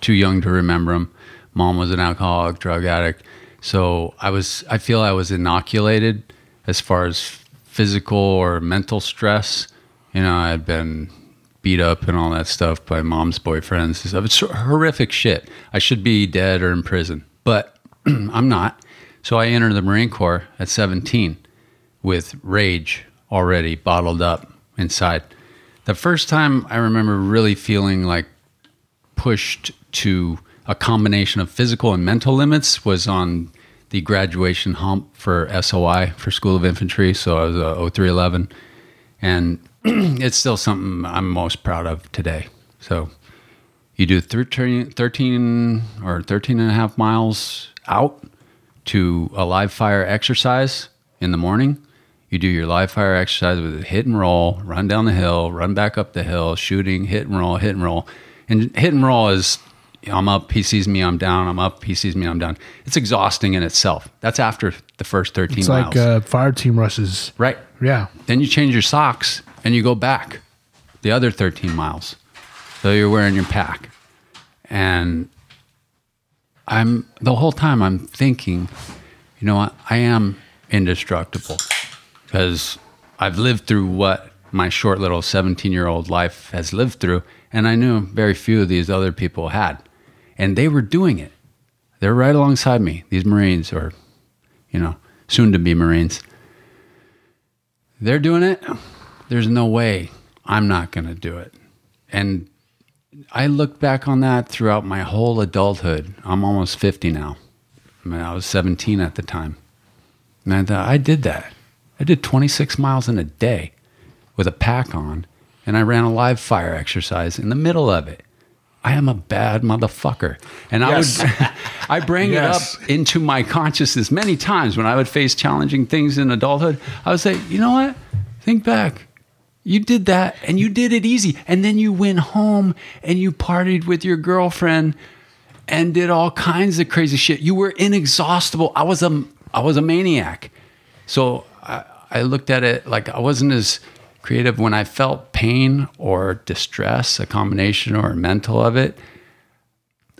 E: too young to remember him. Mom was an alcoholic, drug addict. So, I was I feel I was inoculated as far as physical or mental stress. You know, I had been beat up and all that stuff by mom's boyfriends and stuff. It's horrific shit. I should be dead or in prison, but <clears throat> I'm not. So I entered the Marine Corps at 17 with rage already bottled up inside. The first time I remember really feeling like pushed to a combination of physical and mental limits was on the graduation hump for SOI for School of Infantry. So I was uh, a 0311 and <clears throat> it's still something I'm most proud of today. So you do 13, 13 or 13 and a half miles out to a live fire exercise in the morning. You do your live fire exercise with a hit and roll, run down the hill, run back up the hill, shooting, hit and roll, hit and roll. And hit and roll is I'm up, he sees me, I'm down, I'm up, he sees me, I'm down. It's exhausting in itself. That's after the first 13
C: It's
E: miles.
C: like uh, fire team rushes.
E: right.
C: Yeah.
E: Then you change your socks and you go back the other 13 miles. So you're wearing your pack. And I'm the whole time I'm thinking, you know what? I am indestructible because I've lived through what my short little 17 year old life has lived through. And I knew very few of these other people had. And they were doing it. They're right alongside me, these Marines or, you know, soon to be Marines they're doing it. There's no way I'm not going to do it. And I look back on that throughout my whole adulthood. I'm almost 50 now. I mean, I was 17 at the time. And I thought, I did that. I did 26 miles in a day with a pack on, and I ran a live fire exercise in the middle of it. I am a bad motherfucker. And
C: Yes.
E: I would <laughs> I bring
C: Yes.
E: it up into my consciousness many times when I would face challenging things in adulthood. I would say, you know what? Think back. You did that and you did it easy. And then you went home and you partied with your girlfriend and did all kinds of crazy shit. You were inexhaustible. I was a I was a maniac. So I, I looked at it like I wasn't as creative when I felt pain or distress, a combination or a mental of it.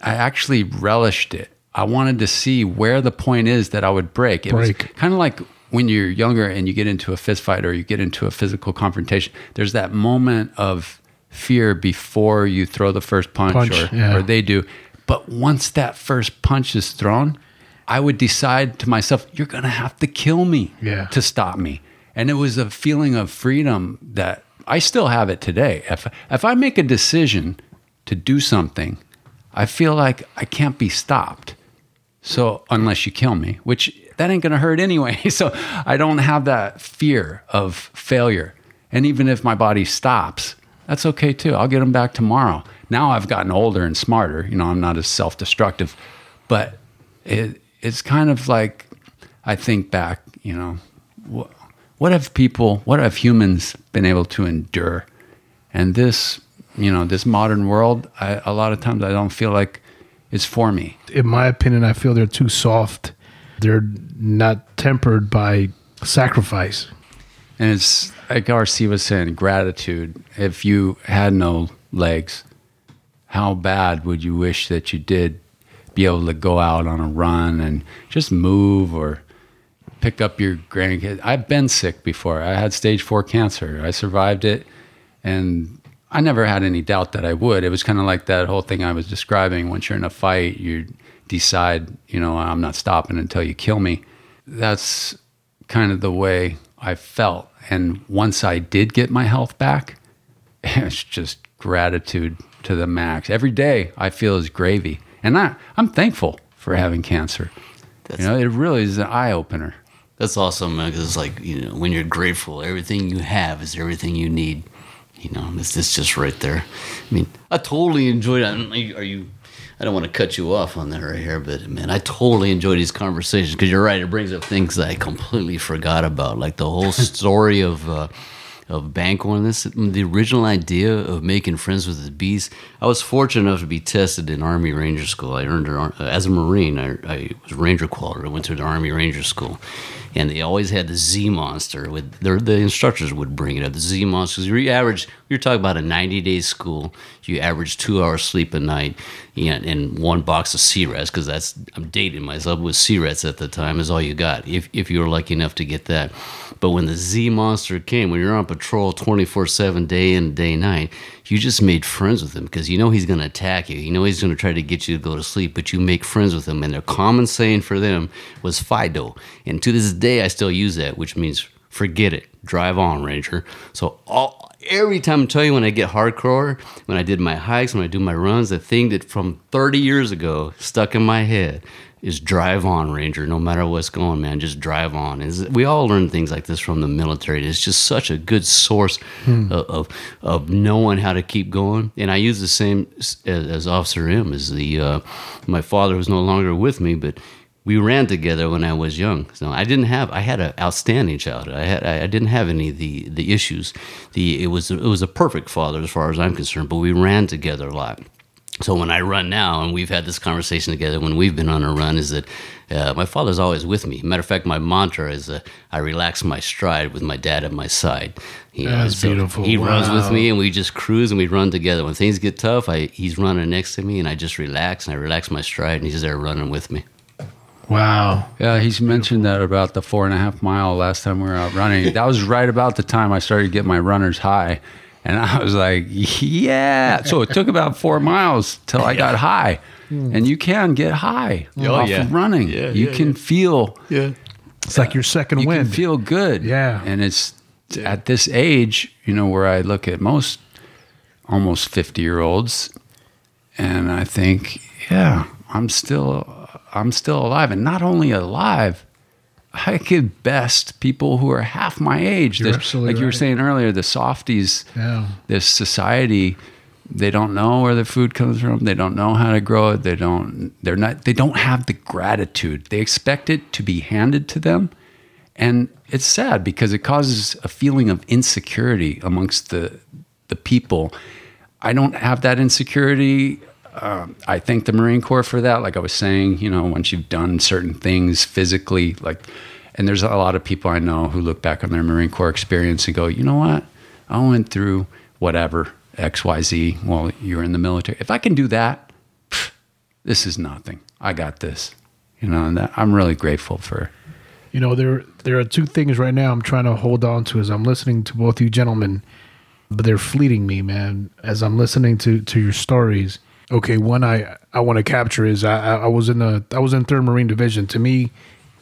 E: I actually relished it. I wanted to see where the point is that I would break. It
C: Break.
E: was kind of like when you're younger and you get into a fist fight or you get into a physical confrontation. There's that moment of fear before you throw the first punch,
C: Punch,
E: or,
C: yeah.
E: or they do. But once that first punch is thrown, I would decide to myself, you're going to have to kill me
C: Yeah.
E: to stop me. And it was a feeling of freedom that I still have it today. If, if I make a decision to do something, I feel like I can't be stopped. So unless you kill me, which that ain't gonna hurt anyway. <laughs> So I don't have that fear of failure. And even if my body stops, That's okay too. I'll get them back tomorrow. Now I've gotten older and smarter. You know, I'm not as self destructive, but it, it's kind of like I think back, you know, what, have people, what have humans been able to endure? And this, you know, this modern world, I, a lot of times I don't feel like it's for me.
C: In my opinion, I feel they're too soft. They're not tempered by sacrifice.
E: And it's like RC was saying, gratitude. If you had no legs, how bad would you wish that you did be able to go out on a run and just move or pick up your grandkids? I've been sick before. I had stage four cancer. I survived it. And I never had any doubt that I would. It was kind of like that whole thing I was describing. Once you're in a fight, you decide, you know, I'm not stopping until you kill me. That's kind of the way I felt. And once I did get my health back, <laughs> it's just gratitude to the max. Every day I feel is gravy. And I, I'm thankful for having cancer.
D: That's-
E: you know, it really is an eye opener.
D: That's awesome, man. Because it's like you know, when you're grateful, everything you have is everything you need. You know, it's, it's just right there. I mean, I totally enjoyed. I don't, are you? I don't want to cut you off on that right here, but man, I totally enjoy these conversations because you're right. It brings up things that I completely forgot about, like the whole <laughs> story of. Uh, of Banquo. This the original idea of making friends with the bees. I was fortunate enough to be tested in Army Ranger School. I earned an, as a Marine. I, I was Ranger qualified. I went to the Army Ranger School, and they always had the Z monster. With the instructors would bring it up. The Z monster. You average. You're talking about a 90 day school. You average two hours sleep a night, and, and one box of C-Rats because that's I'm dating myself with C-Rats at the time is all you got if if you were lucky enough to get that. But when the Z monster came, when you're on patrol 24 7 day in, day night, you just made friends with him because you know he's going to attack you. You know he's going to try to get you to go to sleep, but you make friends with him. And their common saying for them was Fido. And to this day, I still use that, which means forget it, drive on, Ranger. So all, every time I tell you when I get hardcore, when I did my hikes, when I do my runs, the thing that from 30 years ago stuck in my head is drive on, Ranger. No matter what's going, man, just drive on. Is we all learn things like this from the military. It's just such a good source of, of of knowing how to keep going. And I use the same as, as Officer M. As the uh, my father was no longer with me, but we ran together when I was young. So I didn't have I had an outstanding childhood. I had I didn't have any of the the issues. The it was it was a perfect father as far as I'm concerned. But we ran together a lot. So when I run now, and we've had this conversation together when we've been on a run, is that uh, my father's always with me. Matter of fact, my mantra is uh, I relax my stride with my dad at my side. You
C: That's beautiful.
D: He runs with me, and we just cruise and we run together. When things get tough, I, he's running next to me, and I just relax and I relax my stride, and he's there running with me.
C: Wow.
E: Yeah, he's mentioned that about the four and a half mile last time we were out running. That was right about the time I started getting my runner's high. And I was like, yeah. So it took about four miles till I got high. Hmm. And you can get high
D: Oh,
E: off
D: yeah.
E: of running.
D: Yeah,
E: you
D: yeah,
E: can feel
D: Yeah.
C: It's like your second
E: you
C: wind.
E: can feel good.
C: Yeah.
E: And it's at this age, you know, where I look at most almost 50 year olds and I think, yeah, I'm still I'm still alive and not only alive, I could best people who are half my age.
C: You're
E: The-
C: absolutely
E: like you were saying earlier, the softies,
C: Yeah.
E: this society, they don't know where the food comes from. They don't know how to grow it. They don't. They're not. They don't have the gratitude. They expect it to be handed to them, and it's sad because it causes a feeling of insecurity amongst the the people. I don't have that insecurity. Um, I thank the Marine Corps for that. Like I was saying, you know, once you've done certain things physically, like, and there's a lot of people I know who look back on their Marine Corps experience and go, you know what? I went through whatever, XYZ, while you were in the military. If I can do that, pff, this is nothing. I got this. You know, and that, I'm really grateful for.
C: You know, there there are two things right now I'm trying to hold on to as I'm listening to both you gentlemen, but they're fleeting me, man. As I'm listening to to your stories. Okay, one I I want to capture is I I was in the I was in Third Marine Division. To me,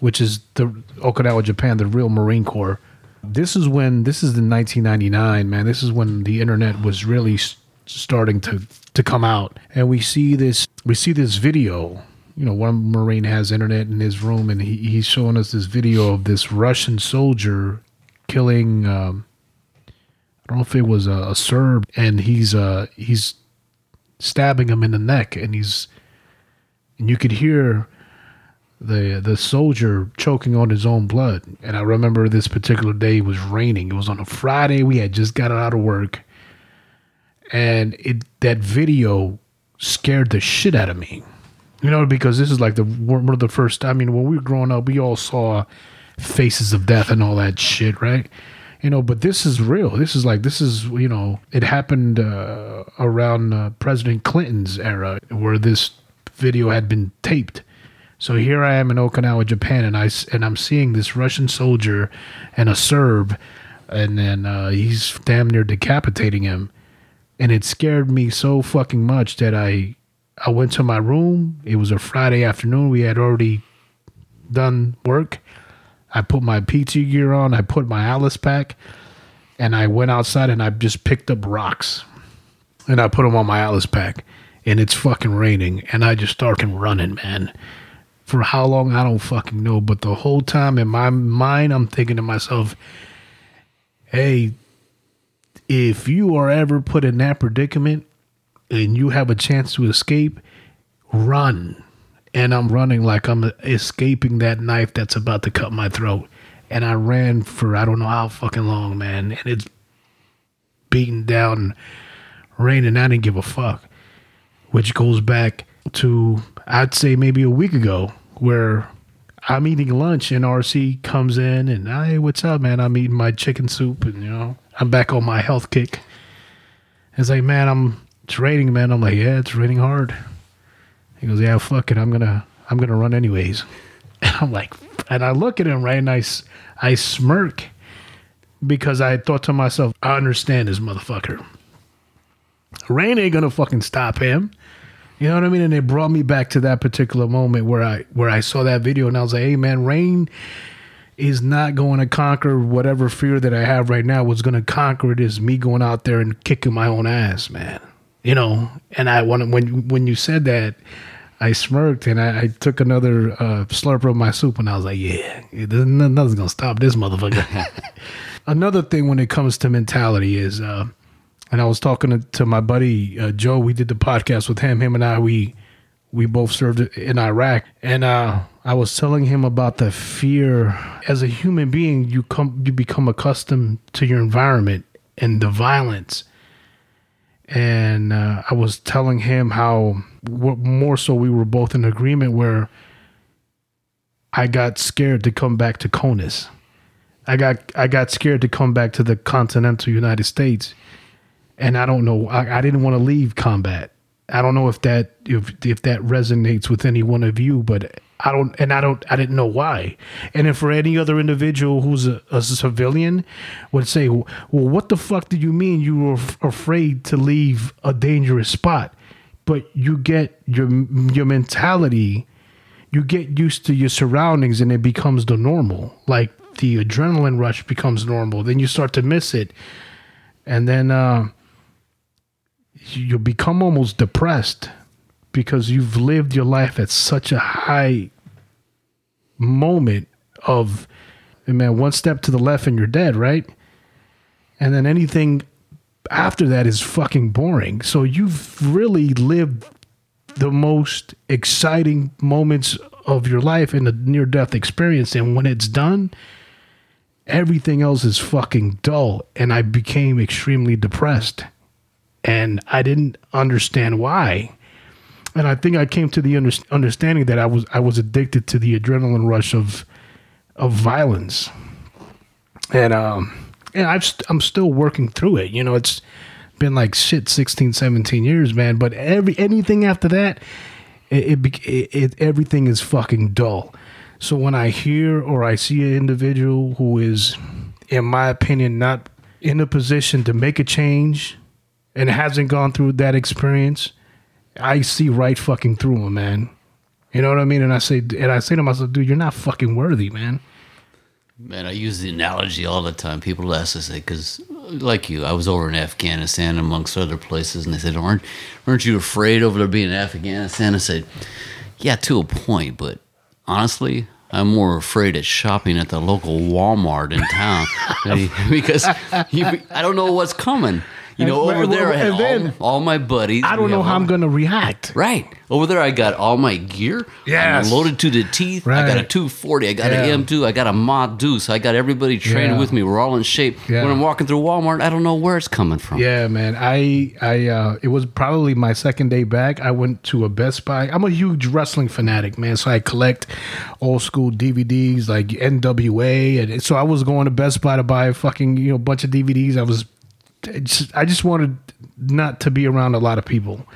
C: which is the Okinawa, Japan, the real Marine Corps. This is when this is in 1999, man. This is when the internet was really starting to to come out, and we see this we see this video. You know, one Marine has internet in his room, and he, he's showing us this video of this Russian soldier killing. Um, I don't know if it was a, a Serb, and he's uh he's stabbing him in the neck, and he's and you could hear the the soldier choking on his own blood. And I remember this particular day was raining. It was on a Friday. We had just got out of work, and it that video scared the shit out of me. You know, because this is like the one of the first. I mean, when we were growing up, we all saw faces of death and all that shit, right? You know, but this is real. This is like this is you know, it happened uh, around uh, President Clinton's era where this video had been taped. So here I am in Okinawa, Japan, and I and I'm seeing this Russian soldier and a Serb, and then uh, he's damn near decapitating him, and it scared me so fucking much that I I went to my room. It was a Friday afternoon. We had already done work. I put my PT gear on. I put my Alice pack, and I went outside and I just picked up rocks, and I put them on my Alice pack. And it's fucking raining, and I just started running, man. For how long I don't fucking know, but the whole time in my mind, I'm thinking to myself, "Hey, if you are ever put in that predicament and you have a chance to escape, run. And I'm running like I'm escaping that knife that's about to cut my throat. And I ran for I don't know how fucking long, man. And it's beating down, raining. I didn't give a fuck. Which goes back to, I'd say maybe a week ago, where I'm eating lunch and RC comes in and, hey, what's up, man? I'm eating my chicken soup and, you know, I'm back on my health kick. It's like, man, I'm, it's raining, man. I'm like, yeah, it's raining hard. He goes, yeah, fuck it. I'm gonna, I'm gonna run anyways. <laughs> And I'm like, and I look at him right, and I smirk because I thought to myself, I understand this motherfucker. Rain ain't gonna fucking stop him. You know what I mean? And it brought me back to that particular moment where I where I saw that video and I was like, hey man, rain is not going to conquer whatever fear that I have right now. What's going to conquer it is me going out there and kicking my own ass, man. You know, and I when when when you said that, I smirked and I, I took another uh, slurp of my soup and I was like, yeah, nothing's gonna stop this motherfucker. <laughs> another thing when it comes to mentality is, uh, and I was talking to, to my buddy uh, Joe. We did the podcast with him. Him and I we we both served in Iraq, and uh, I was telling him about the fear. As a human being, you come you become accustomed to your environment and the violence. And uh, I was telling him how more so we were both in agreement where I got scared to come back to CONUS. I got I got scared to come back to the continental United States, and I don't know. I, I didn't want to leave combat. I don't know if that if if that resonates with any one of you, but I don't, and I don't, I didn't know why. And if for any other individual who's a, a civilian would say, "Well, what the fuck do you mean you were f- afraid to leave a dangerous spot?" But you get your your mentality you get used to your surroundings and it becomes the normal. Like the adrenaline rush becomes normal. Then you start to miss it. And then uh, you become almost depressed because you've lived your life at such a high moment of, man, one step to the left and you're dead, right? And then anything after that is fucking boring. So you've really lived the most exciting moments of your life in a near death experience. And when it's done, everything else is fucking dull. And I became extremely depressed. And I didn't understand why. And I think I came to the under- understanding that I was I was addicted to the adrenaline rush of of violence. And um and I've st- I'm still working through it. You know, it's been like shit 16 17 years man but every anything after that it, it, it, it everything is fucking dull so when i hear or i see an individual who is in my opinion not in a position to make a change and hasn't gone through that experience i see right fucking through him man you know what i mean and i say and i say to myself dude you're not fucking worthy man
D: Man, I use the analogy all the time. People ask us, because like you, I was over in Afghanistan amongst other places, and they said, "Aren't aren't you afraid over there being in Afghanistan?" I said, "Yeah, to a point, but honestly, I'm more afraid of shopping at the local Walmart in town <laughs> because you, I don't know what's coming. You know,
C: And-
D: over there I had
C: and then-
D: all, all my buddies.
C: I don't know how
D: all-
C: I'm gonna react.
D: Right. Over there, I got all my gear.
C: Yes.
D: I'm loaded to the teeth. I got a 240. I got
C: Yeah.
D: an M2. I got a Ma Deuce. I got everybody training
C: Yeah.
D: with me. We're all in shape.
C: Yeah.
D: When I'm walking through Walmart, I don't know where it's coming from.
C: Yeah, man. I I uh it was probably my second day back. I went to a Best Buy. I'm a huge wrestling fanatic, man. So I collect old school DVDs like NWA and so I was going to Best Buy to buy a fucking, you know, bunch of DVDs. I was just, I just wanted not to be around a lot of people.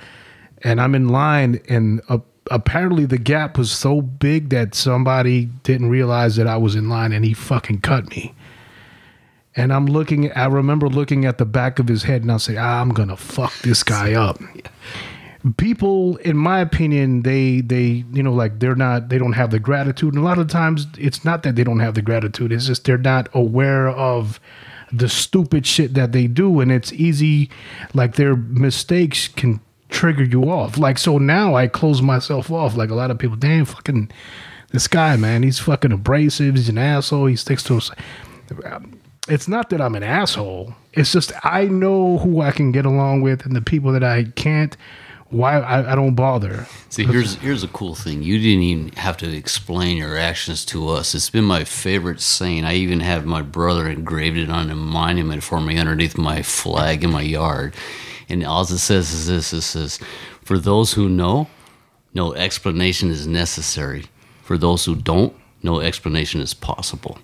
C: And I'm in line and uh, apparently the gap was so big that somebody didn't realize that I was in line and he fucking cut me. And I'm looking, I remember looking at the back of his head and I say, ah, I'm going to fuck this guy <laughs> up. People, in my opinion, they, they, you know, like they're not, they don't have the gratitude. And a lot of times it's not that they don't have the gratitude. It's just they're not aware of the stupid shit that they do. And it's easy, like their mistakes can trigger you off. Like, so now I close myself off. Like a lot of people, damn, fucking, this guy, man, he's fucking abrasive. He's an asshole. He sticks to us it's not that I'm an asshole. It's just I know who I can get along with, and the people that I can't. Why I, I don't bother.
D: See, here's here's a cool thing. You didn't even have to explain your actions to us. It's been my favorite saying. I even have my brother engraved it on a monument for me underneath my flag in my yard. And all it says is this: it says, "For those who know, no explanation is necessary. For those who don't, no explanation is possible."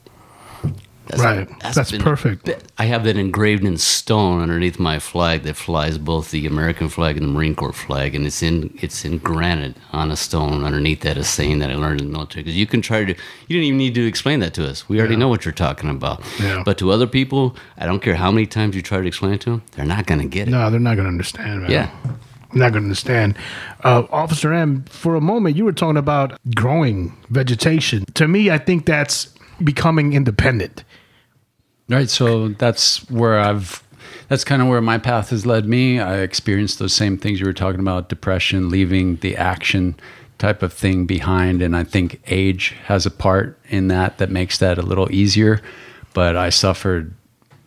D: That's,
C: Right. That's
D: been-
C: perfect.
D: I have that engraved in stone underneath my flag that flies both the American flag and the Marine Corps flag, and it's in it's in granite on a stone underneath that. A saying that I learned in the military because you can try to you didn't even need to explain that to us. We already know what you're talking about.
C: Yeah.
D: But to other people, I don't care how many times you try to explain it to them, they're not going to get it.
C: No, they're not going to understand, man.
D: Yeah.
C: not going to understand. Uh, Officer M, for a moment, you were talking about growing vegetation. To me, I think that's becoming independent.
E: Right. So that's where I've, that's kind of where my path has led me. I experienced those same things you were talking about depression, leaving the action type of thing behind. And I think age has a part in that that makes that a little easier. But I suffered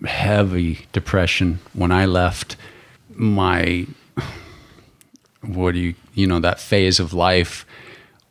E: heavy depression when I left my, what do you, you know, that phase of life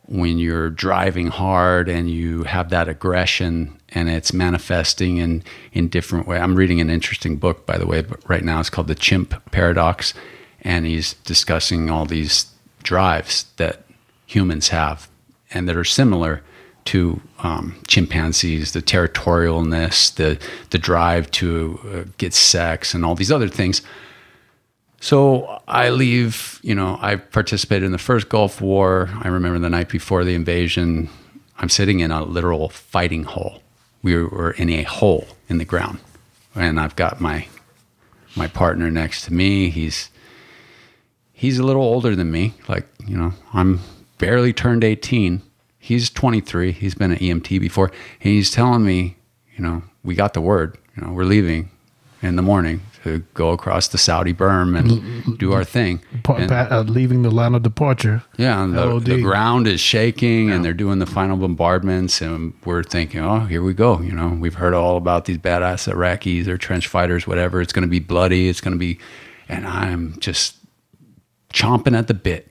E: when you're driving hard and you have that aggression and it's manifesting in in different way. I'm reading an interesting book by the way, but right now it's called The Chimp Paradox and he's discussing all these drives that humans have and that are similar to um, chimpanzees, the territorialness, the the drive to uh, get sex and all these other things. So I leave, you know, I participated in the first Gulf War. I remember the night before the invasion, I'm sitting in a literal fighting hole. We were in a hole in the ground. And I've got my my partner next to me. He's he's a little older than me. Like, you know, I'm barely turned 18. He's 23. He's been an EMT before. And he's telling me, you know, we got the word, you know, we're leaving in the morning to go across the Saudi berm and do our thing.
C: Pa- pa- uh, leaving the line of departure.
E: yeah, the, the ground is shaking, and they're doing the final bombardments, and we're thinking, oh, here we go. You know, we've heard all about these badass Iraqis or trench fighters, whatever. It's going to be bloody. It's going to be, and I'm just chomping at the bit.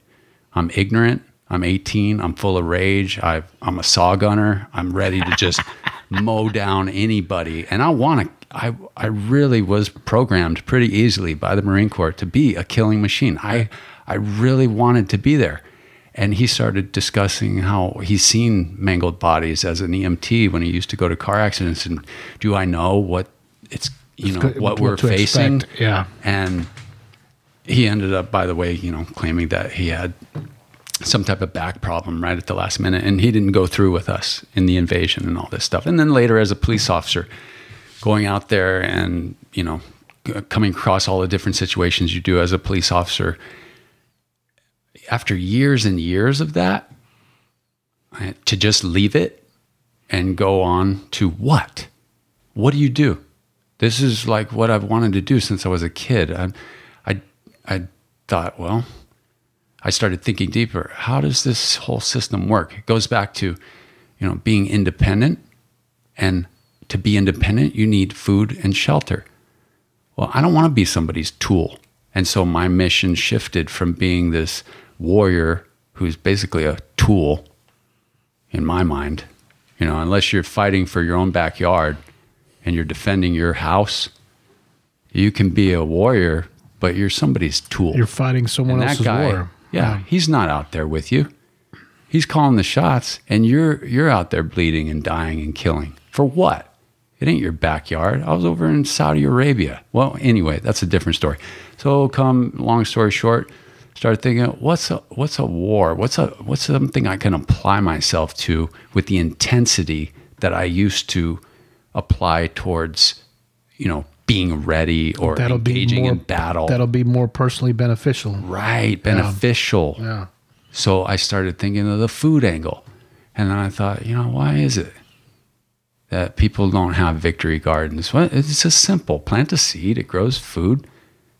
E: I'm ignorant. I'm 18. I'm full of rage. i I'm a saw gunner. I'm ready to just <laughs> mow down anybody. And I want to. I I really was programmed pretty easily by the Marine Corps to be a killing machine. I I really wanted to be there. And he started discussing how he's seen mangled bodies as an EMT when he used to go to car accidents. And do I know what it's you know
C: What
E: what we're facing?
C: expect, yeah.
E: And he ended up, by the way, you know, claiming that he had some type of back problem right at the last minute, and he didn't go through with us in the invasion and all this stuff. And then later, as a police officer, going out there and you know, coming across all the different situations you do as a police officer. After years and years of that, to just leave it and go on to what? What do you do? This is like what I've wanted to do since I was a kid. I, I, I thought, well, I started thinking deeper. How does this whole system work? It goes back to, you know, being independent. And to be independent, you need food and shelter. Well, I don't want to be somebody's tool. And so my mission shifted from being this warrior who's basically a tool in my mind. You know, unless you're fighting for your own backyard and you're defending your house, you can be a warrior, but you're somebody's tool.
C: You're fighting someone else's
E: guy,
C: war.
E: yeah, he's not out there with you. He's calling the shots, and you're you're out there bleeding and dying and killing for what? It ain't your backyard. I was over in Saudi Arabia. Well, anyway, that's a different story. So, come long story short, started thinking, what's a what's a war? What's a what's something I can apply myself to with the intensity that I used to apply towards, you know, being ready or
C: That'll be
E: engaging
C: more
E: in battle.
C: That'll be more personally beneficial.
E: right, beneficial.
C: Yeah.
E: So I started thinking of the food angle. And then I thought, you know, why is it that people don't have victory gardens? Well, it's just simple. Plant a seed, it grows food.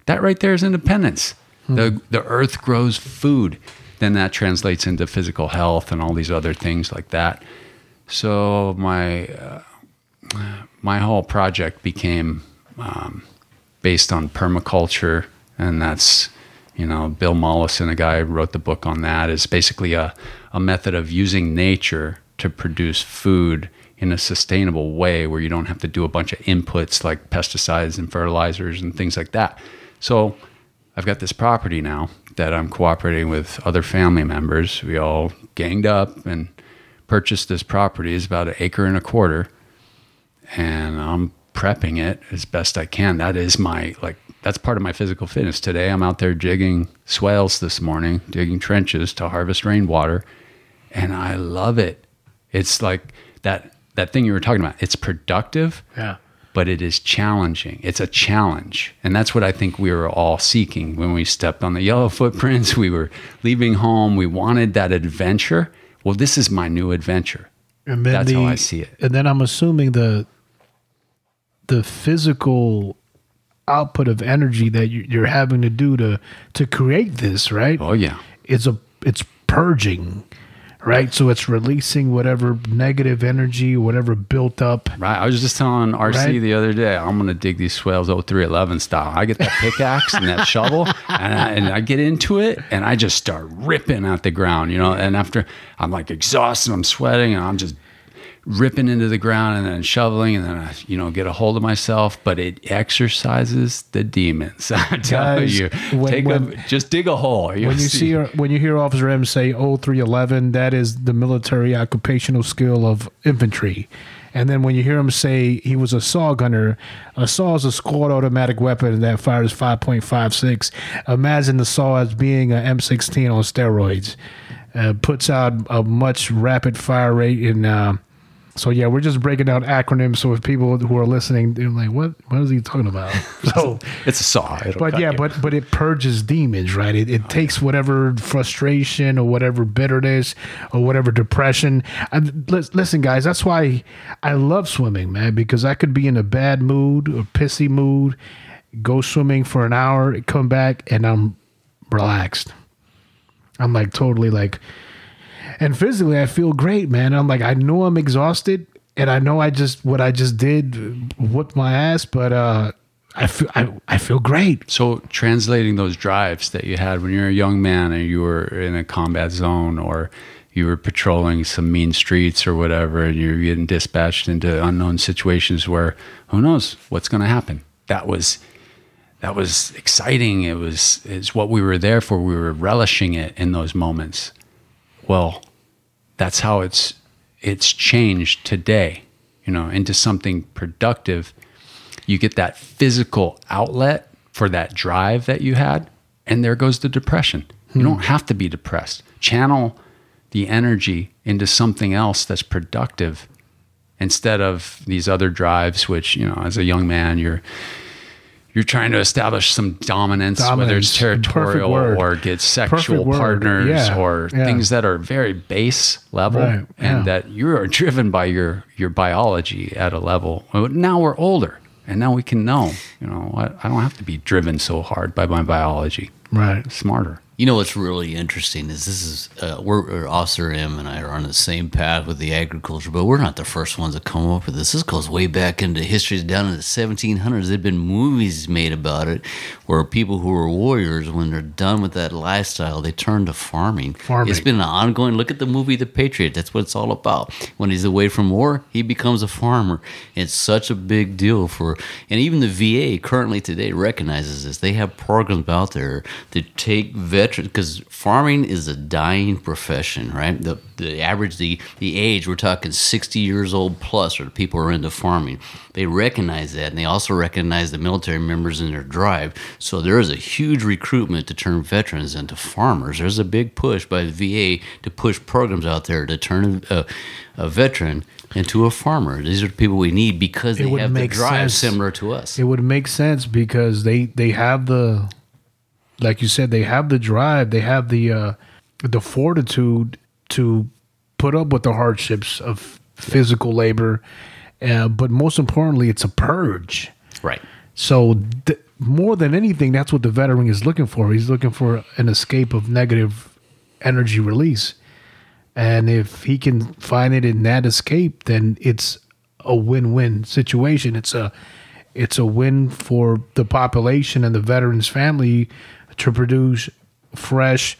E: That right there is independence. The, the earth grows food. Then that translates into physical health and all these other things like that. So my, uh, my whole project became um, based on permaculture, and that's you know Bill Mollison, a guy who wrote the book on that, is basically a, a method of using nature to produce food in a sustainable way where you don't have to do a bunch of inputs like pesticides and fertilizers and things like that. So I've got this property now that I'm cooperating with other family members. We all ganged up and purchased this property. It's about an acre and a quarter and I'm prepping it as best I can. That is my like that's part of my physical fitness. Today I'm out there jigging swales this morning, digging trenches to harvest rainwater, and I love it. It's like that that thing you were talking about. It's productive,
C: Yeah.
E: but it is challenging. It's a challenge. And that's what I think we were all seeking when we stepped on the yellow <laughs> footprints. We were leaving home. We wanted that adventure. Well, this is my new adventure.
C: And then
E: That's
C: the,
E: how I see it.
C: And then I'm assuming the the physical output of energy that you- you're having to do to to create this, right?
E: Oh yeah.
C: It's a it's purging, right? So it's releasing whatever negative energy, whatever built up.
E: Right. I was just telling RC
C: Right.
E: the other day, I'm going to dig these swales 0311 style. I get that pickaxe and that shovel and I, and I get into it and I just start ripping out the ground, you know. And after I'm like exhausted, I'm sweating and I'm just ripping into the ground and then shoveling and then I, you know, get a hold of myself. But it exercises the demons. <laughs> I tell
C: Guys,
E: you,
C: when-
E: take
C: when-
E: a, just dig a hole.
C: When you see when you hear Officer M say 0311, that is the military occupational skill of infantry. And then when you hear him say he was a saw gunner, a saw is a squad automatic weapon that fires 5.56. Imagine the saw as being an M16 on steroids. Uh, puts out a much rapid fire rate in. uh, so yeah, we're just breaking down acronyms. So if people who are listening, they're like, "What? What is he talking about?" <laughs> So
E: it's a saw. It'll
C: but yeah,
E: you.
C: but but it purges demons, right? It, it oh, takes whatever frustration or whatever bitterness or whatever depression. Listen, guys, that's why I love swimming, man, because I could be in a bad mood or pissy mood, go swimming for an hour, come back, and I'm relaxed. I'm like totally like, and physically I feel great, man. I'm like I know I'm exhausted, and I know I just what I just did whooped my ass, but uh, I feel I, I feel great.
E: So translating those drives that you had when you were a young man and you were in a combat zone or you were patrolling some mean streets or whatever and you're getting dispatched into unknown situations where who knows what's going to happen. That was that was exciting. It was it's what we were there for. We were relishing it in those moments. Well, that's how it's it's changed today, you know, into something productive you get that physical outlet for that drive that you had, and there goes the depression. You hmm. don't have to be depressed. Channel the energy into something else that's productive instead of these other drives, which, you know, as a young man, you're you're trying to establish some dominance, whether it's territorial or get sexual partners
C: Yeah.
E: or
C: Yeah.
E: things that are very base level
C: Right.
E: and
C: Yeah.
E: that you are driven by your your biology at a level. Now we're older, and now we can know. You know, I, I don't have to be driven so hard by my biology.
C: Right.
E: Smarter,
D: You know what's really interesting is this is uh, we're, Officer M and I are on the same path with the agriculture, but we're not the first ones to come up with this. This goes way back into history, down in the 1700s. There've been movies made about it, where people who were warriors, when they're done with that lifestyle, they turn to farming.
C: Farming.
D: It's been an ongoing. Look at the movie The Patriot. That's what it's all about. When he's away from war, he becomes a farmer. It's such a big deal for, and even the VA currently today recognizes this. They have programs out there to take veterans because farming is a dying profession, right? The the average the the age we're talking 60 years old plus or the people who are into farming. They recognize that, and they also recognize the military members in their drive. So there is a huge recruitment to turn veterans into farmers. There's a big push by the VA to push programs out there to turn a, a veteran into a farmer. These are the people we need because they have the drive
C: sense.
D: similar to us.
C: It would make sense because they they have the, like you said, they have the drive, they have the uh, the fortitude to put up with the hardships of physical labor, uh, but most importantly, it's a purge.
D: right.
C: So th- more than anything, that's what the veteran is looking for. He's looking for an escape of negative energy release, and if he can find it in that escape, then it's a win-win situation. It's a it's a win for the population and the veteran's family to produce fresh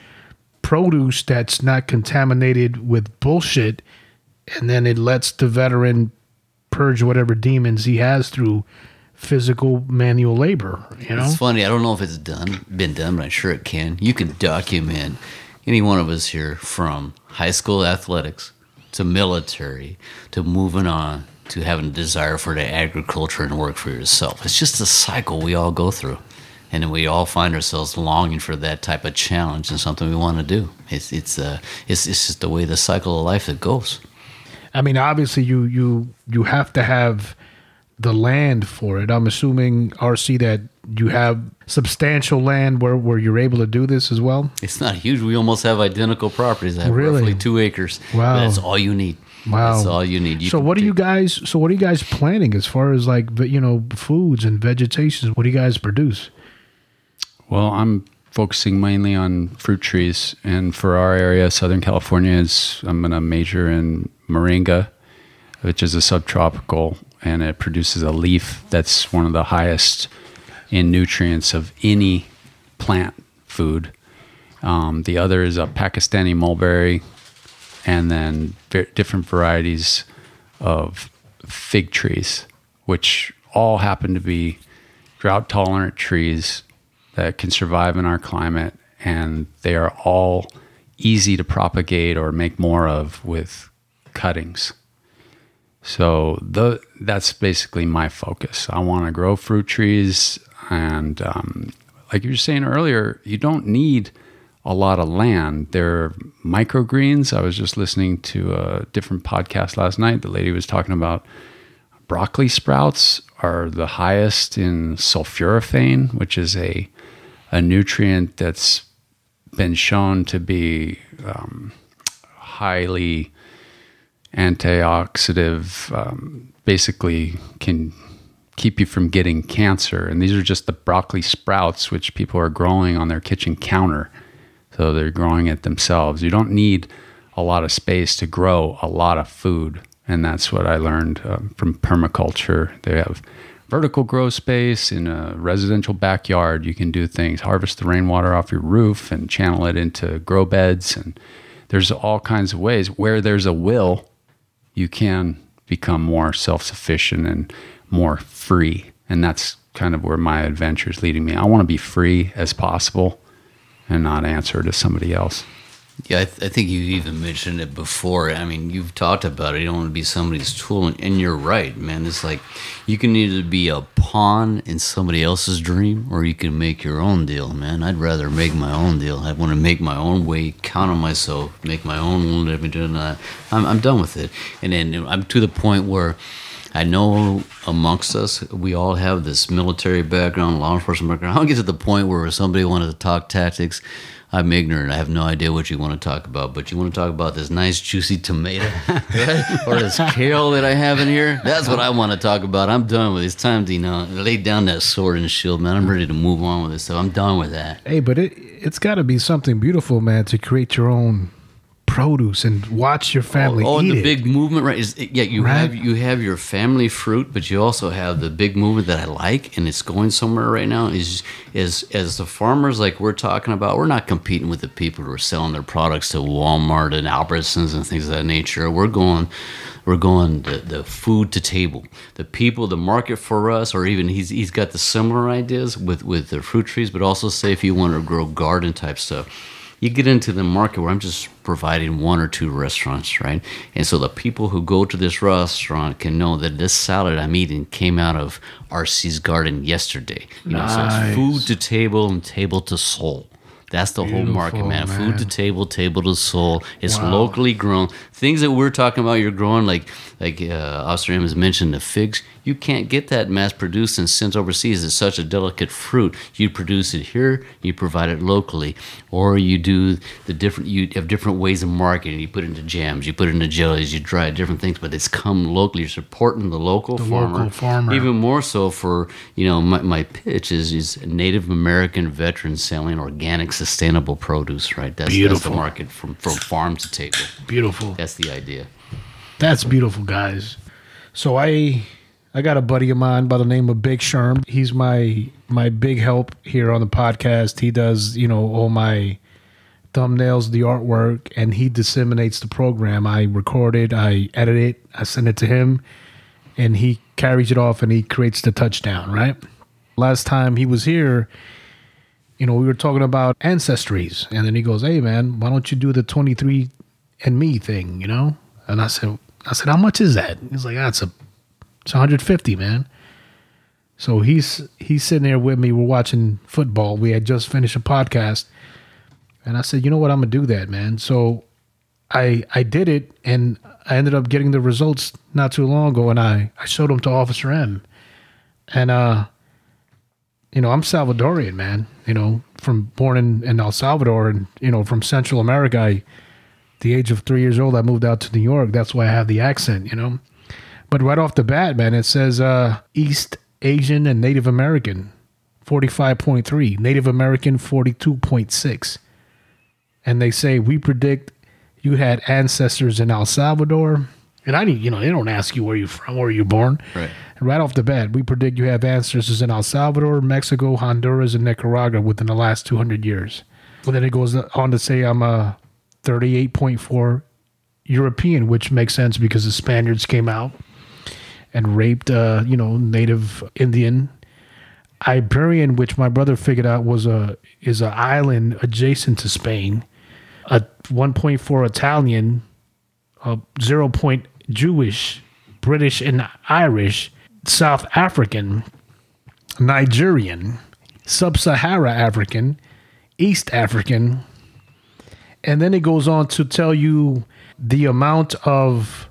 C: produce that's not contaminated with bullshit, and then it lets the veteran purge whatever demons he has through physical manual labor. You know,
D: It's funny. I don't know if it's done, been done, but I'm sure it can. You can document any one of us here from high school athletics to military to moving on to having a desire for the agriculture and work for yourself. It's just a cycle we all go through. And then we all find ourselves longing for that type of challenge and something we want to do. It's it's uh it's, it's just the way the cycle of life that goes.
C: I mean, obviously, you you you have to have the land for it. I'm assuming RC that you have substantial land where where you're able to do this as well.
D: It's not huge. We almost have identical properties. I have
C: Really?
D: roughly two acres.
C: Wow.
D: That's all you need.
C: Wow.
D: That's all you need. You
C: so what are you guys? So what are you guys planning as far as like you know foods and vegetations? What do you guys produce?
E: Well, I'm focusing mainly on fruit trees, and for our area, Southern California, is I'm going to major in moringa, which is a subtropical, and it produces a leaf that's one of the highest in nutrients of any plant food. Um, the other is a Pakistani mulberry, and then different varieties of fig trees, which all happen to be drought tolerant trees that can survive in our climate, and they are all easy to propagate or make more of with cuttings. So the that's basically my focus. I want to grow fruit trees, and um, like you were saying earlier, you don't need a lot of land. They're microgreens. I was just listening to a different podcast last night. The lady was talking about broccoli sprouts are the highest in sulforaphane, which is a a nutrient that's been shown to be um, highly antioxidant. Um, basically, can keep you from getting cancer. And these are just the broccoli sprouts, which people are growing on their kitchen counter. So they're growing it themselves. You don't need a lot of space to grow a lot of food. And that's what I learned um, from permaculture. They have vertical grow space in a residential backyard. You can do things, harvest the rainwater off your roof and channel it into grow beds. And there's all kinds of ways. Where there's a will, you can become more self sufficient and more free. And that's kind of where my adventure is leading me. I want to be free as possible and not answer to somebody else.
D: Yeah, I, th- I think you even mentioned it before. I mean, you've talked about it. You don't want to be somebody's tool, and, and you're right, man. It's like you can either be a pawn in somebody else's dream, or you can make your own deal, man. I'd rather make my own deal. I want to make my own way, count on myself, make my own living. Doing that. I'm, I'm done with it, and then I'm to the point where. I know amongst us, we all have this military background, law enforcement background. I'll get to the point where somebody wanted to talk tactics, I'm ignorant. I have no idea what you want to talk about, but you want to talk about this nice juicy tomato <laughs> or this kale that I have in here. That's what I want to talk about. I'm done with it. It's time to you know lay down that sword and shield, man. I'm ready to move on with this stuff. I'm done with that.
C: Hey, but it it's got to be something beautiful, man, to create your own produce and watch your family
D: oh,
C: eat
D: the
C: it.
D: big movement, right? Is yeah, you
C: Right.
D: have you have your family fruit, but you also have the big movement that I like, and it's going somewhere right now. Is is as the farmers like we're talking about, we're not competing with the people who are selling their products to Walmart and Albertsons and things of that nature. We're going. We're going the, the food to table, the people, the market for us, or even he's he's got the similar ideas with with the fruit trees, but also say if you want to grow garden type stuff, you get into the market where I'm just providing one or two restaurants, right? And so the people who go to this restaurant can know that this salad I'm eating came out of RC's garden yesterday. You know, so it's food to table and table to soul. That's the whole market, man.
C: Beautiful,
D: Food to table, table to soul. It's
C: Wow.
D: locally grown. Things that we're talking about, you're growing like like uh, M has mentioned, the figs. You can't get that mass produced and sent overseas. It's such a delicate fruit. You produce it here, you provide it locally, or you do the different. You have different ways of marketing. You put it into jams, you put it into jellies, you dry it, different things. But it's come locally. You're supporting the local
C: The
D: farmer.
C: local farmer.
D: Even more so for you know my, my pitch is is Native American veterans selling organic, sustainable produce. Right. That's that's the
C: Beautiful.
D: market from from farm to table.
C: beautiful.
D: That's the idea.
C: That's beautiful, guys. So I I got a buddy of mine by the name of Big Sherm. He's my my big help here on the podcast. He does, you know, all my thumbnails, the artwork, and he disseminates the program. I record it, I edit it, I send it to him, and he carries it off and he creates the touchdown, right? Last time he was here, you know, we were talking about ancestries, and then he goes, "Hey, man, why don't you do the twenty-three and me thing?" You know, and I said, "I said, how much is that?" He's like, ah, "That's a, it's one hundred fifty, man." So he's he's sitting there with me. We're watching football. We had just finished a podcast, and I said, "You know what? I'm gonna do that, man." So I I did it, and I ended up getting the results not too long ago, and I I showed them to Officer M, and uh you know, I'm Salvadorian, man. You know, from born in, in El Salvador and, you know, from Central America. I, the age of three years old, I moved out to New York. That's why I have the accent, you know. But right off the bat, man, it says uh, East Asian and Native American, 45.3, Native American, 42.6. And they say, we predict you had ancestors in El Salvador. And I need, you know, they don't ask you where you're from, where you're born.
D: Right.
C: And Right off the bat, we predict you have ancestors in El Salvador, Mexico, Honduras, and Nicaragua within the last 200 years. And then it goes on to say I'm a 38.4 European, which makes sense because the Spaniards came out and raped, uh, you know, native Indian. Iberian, which my brother figured out was a is an island adjacent to Spain. A 1.4 Italian, a 0. Point Jewish, British, and Irish, South African, Nigerian, Sub Sahara African, East African, and then it goes on to tell you the amount of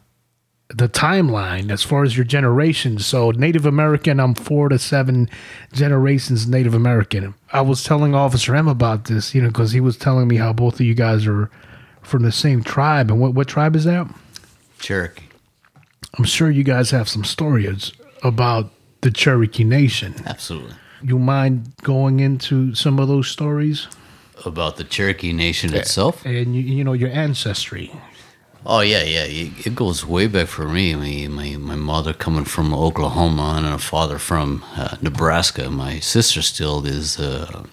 C: the timeline as far as your generations. So Native American, I'm four to seven generations Native American. I was telling Officer M about this, you know, because he was telling me how both of you guys are from the same tribe. And what, what tribe is that?
D: Cherokee.
C: I'm sure you guys have some stories about the Cherokee Nation.
D: Absolutely.
C: You mind going into some of those stories
D: About the Cherokee Nation itself?
C: and you, you know your ancestry?
D: Oh yeah, yeah. It goes way back for me. My my, my mother coming from Oklahoma and a father from uh, Nebraska. My sister still is uh,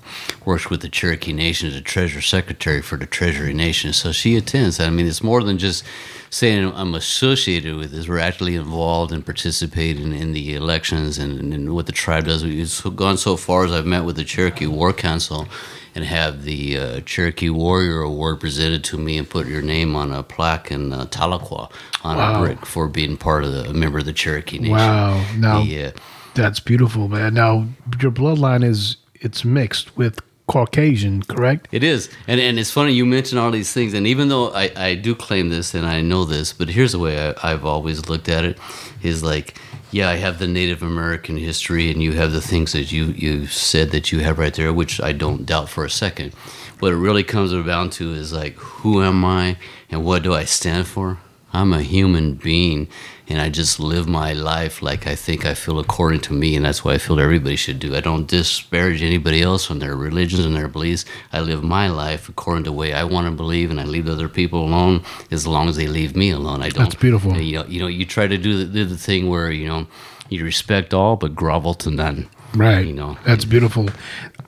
D: works with the Cherokee Nation as a treasurer secretary for the Treasury Nation. So she attends. I mean, it's more than just saying I'm associated with this. We're actually involved and participating in the elections and, and what the tribe does. We've gone so far as I've met with the Cherokee War Council and have the uh, Cherokee Warrior Award presented to me and put your name on a plaque in uh, Tahlequah on
C: Wow.
D: a brick for being part of the a member of the Cherokee Nation.
C: Wow. Now
D: Yeah.
C: that's beautiful, man. Now your bloodline is it's mixed with Caucasian, correct?
D: It is, and and it's funny you mention all these things, and even though I, I do claim this and I know this, but here's the way I, I've always looked at it: is like, yeah, I have the Native American history, and you have the things that you you said that you have right there, which I don't doubt for a second. What it really comes down to is like, who am I, and what do I stand for? I'm a human being, and I just live my life like I think I feel according to me, and that's what I feel everybody should do. I don't disparage anybody else on their religions and their beliefs. I live my life according to the way I want to believe, and I leave other people alone as long as they leave me alone. I don't.
C: That's beautiful.
D: You know, you know, you try to do the, do the thing where you know you respect all but grovel to none.
C: Right.
D: You know,
C: That's beautiful.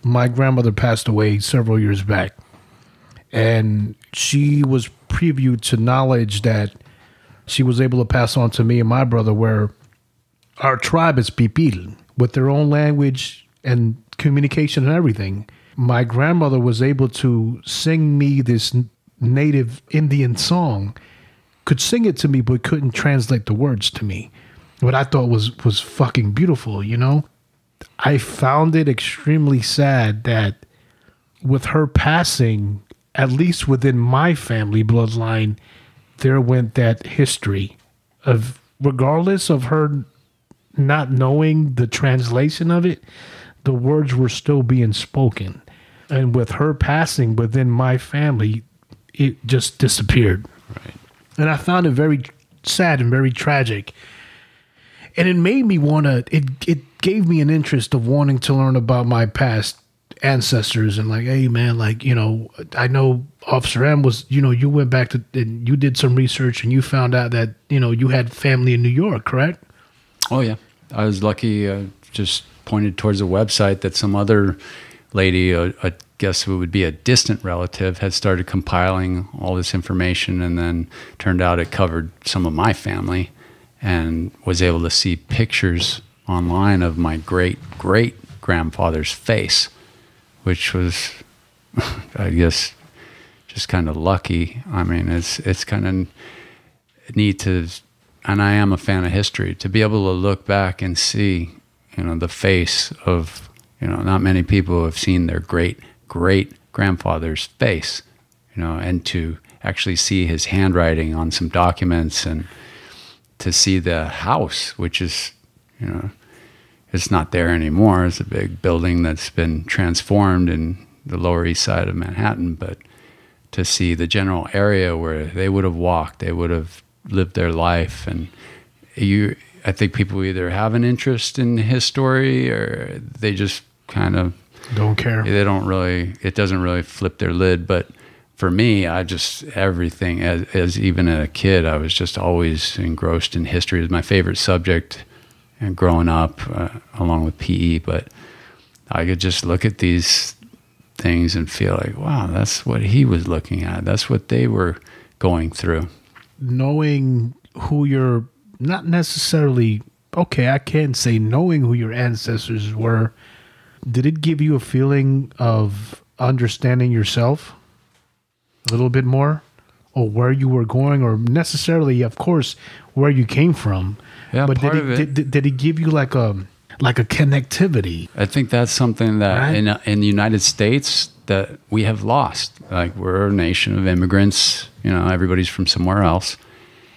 C: My grandmother passed away several years back, and she was previewed to knowledge that she was able to pass on to me and my brother, where our tribe is Pipil with their own language and communication and everything. My grandmother was able to sing me this native Indian song, could sing it to me, but couldn't translate the words to me. What I thought was was fucking beautiful, you know. I found it extremely sad that with her passing, at least within my family bloodline, there went that history of regardless of her not knowing the translation of it, the words were still being spoken. And with her passing within my family, it just disappeared.
D: Right.
C: And I found it very sad and very tragic. And it made me want to, it, it gave me an interest of wanting to learn about my past ancestors and like, hey man, like, you know, I know Officer M was, you know, you went back to, and you did some research and you found out that, you know, you had family in New York, correct?
E: Oh yeah, I was lucky. Uh, just pointed towards a website that some other lady, uh, I guess it would be a distant relative, had started compiling all this information, and then turned out it covered some of my family, and was able to see pictures online of my great great grandfather's face, which was, <laughs> I guess, just kind of lucky. I mean, it's it's kind of neat to and I am a fan of history to be able to look back and see, you know, the face of, you know, not many people have seen their great great grandfather's face, you know, and to actually see his handwriting on some documents and to see the house, which is, you know, it's not there anymore. It's a big building that's been transformed in the Lower East Side of Manhattan, but to see the general area where they would have walked, they would have lived their life, and you, I think people either have an interest in his story or they just kind of
C: Don't care.
E: they don't really it doesn't really flip their lid. But for me i just everything as, as even a kid i was just always engrossed in history. It was my favorite subject and growing up uh, along with pe but i could just look at these things and feel like wow that's what he was looking at. That's what they were going through.
C: Knowing who your not necessarily okay i can't say knowing who your ancestors were did it give you a feeling of understanding yourself a little bit more? Or where you were going or necessarily of course where you came from.
E: Yeah,
C: but
E: part
C: did
E: of
C: it,
E: it-
C: did, did it give you like a like a connectivity
E: I think that's something that
C: Right.
E: in uh, in the United States that we have lost. Like we're a nation of immigrants. You know, everybody's from somewhere else,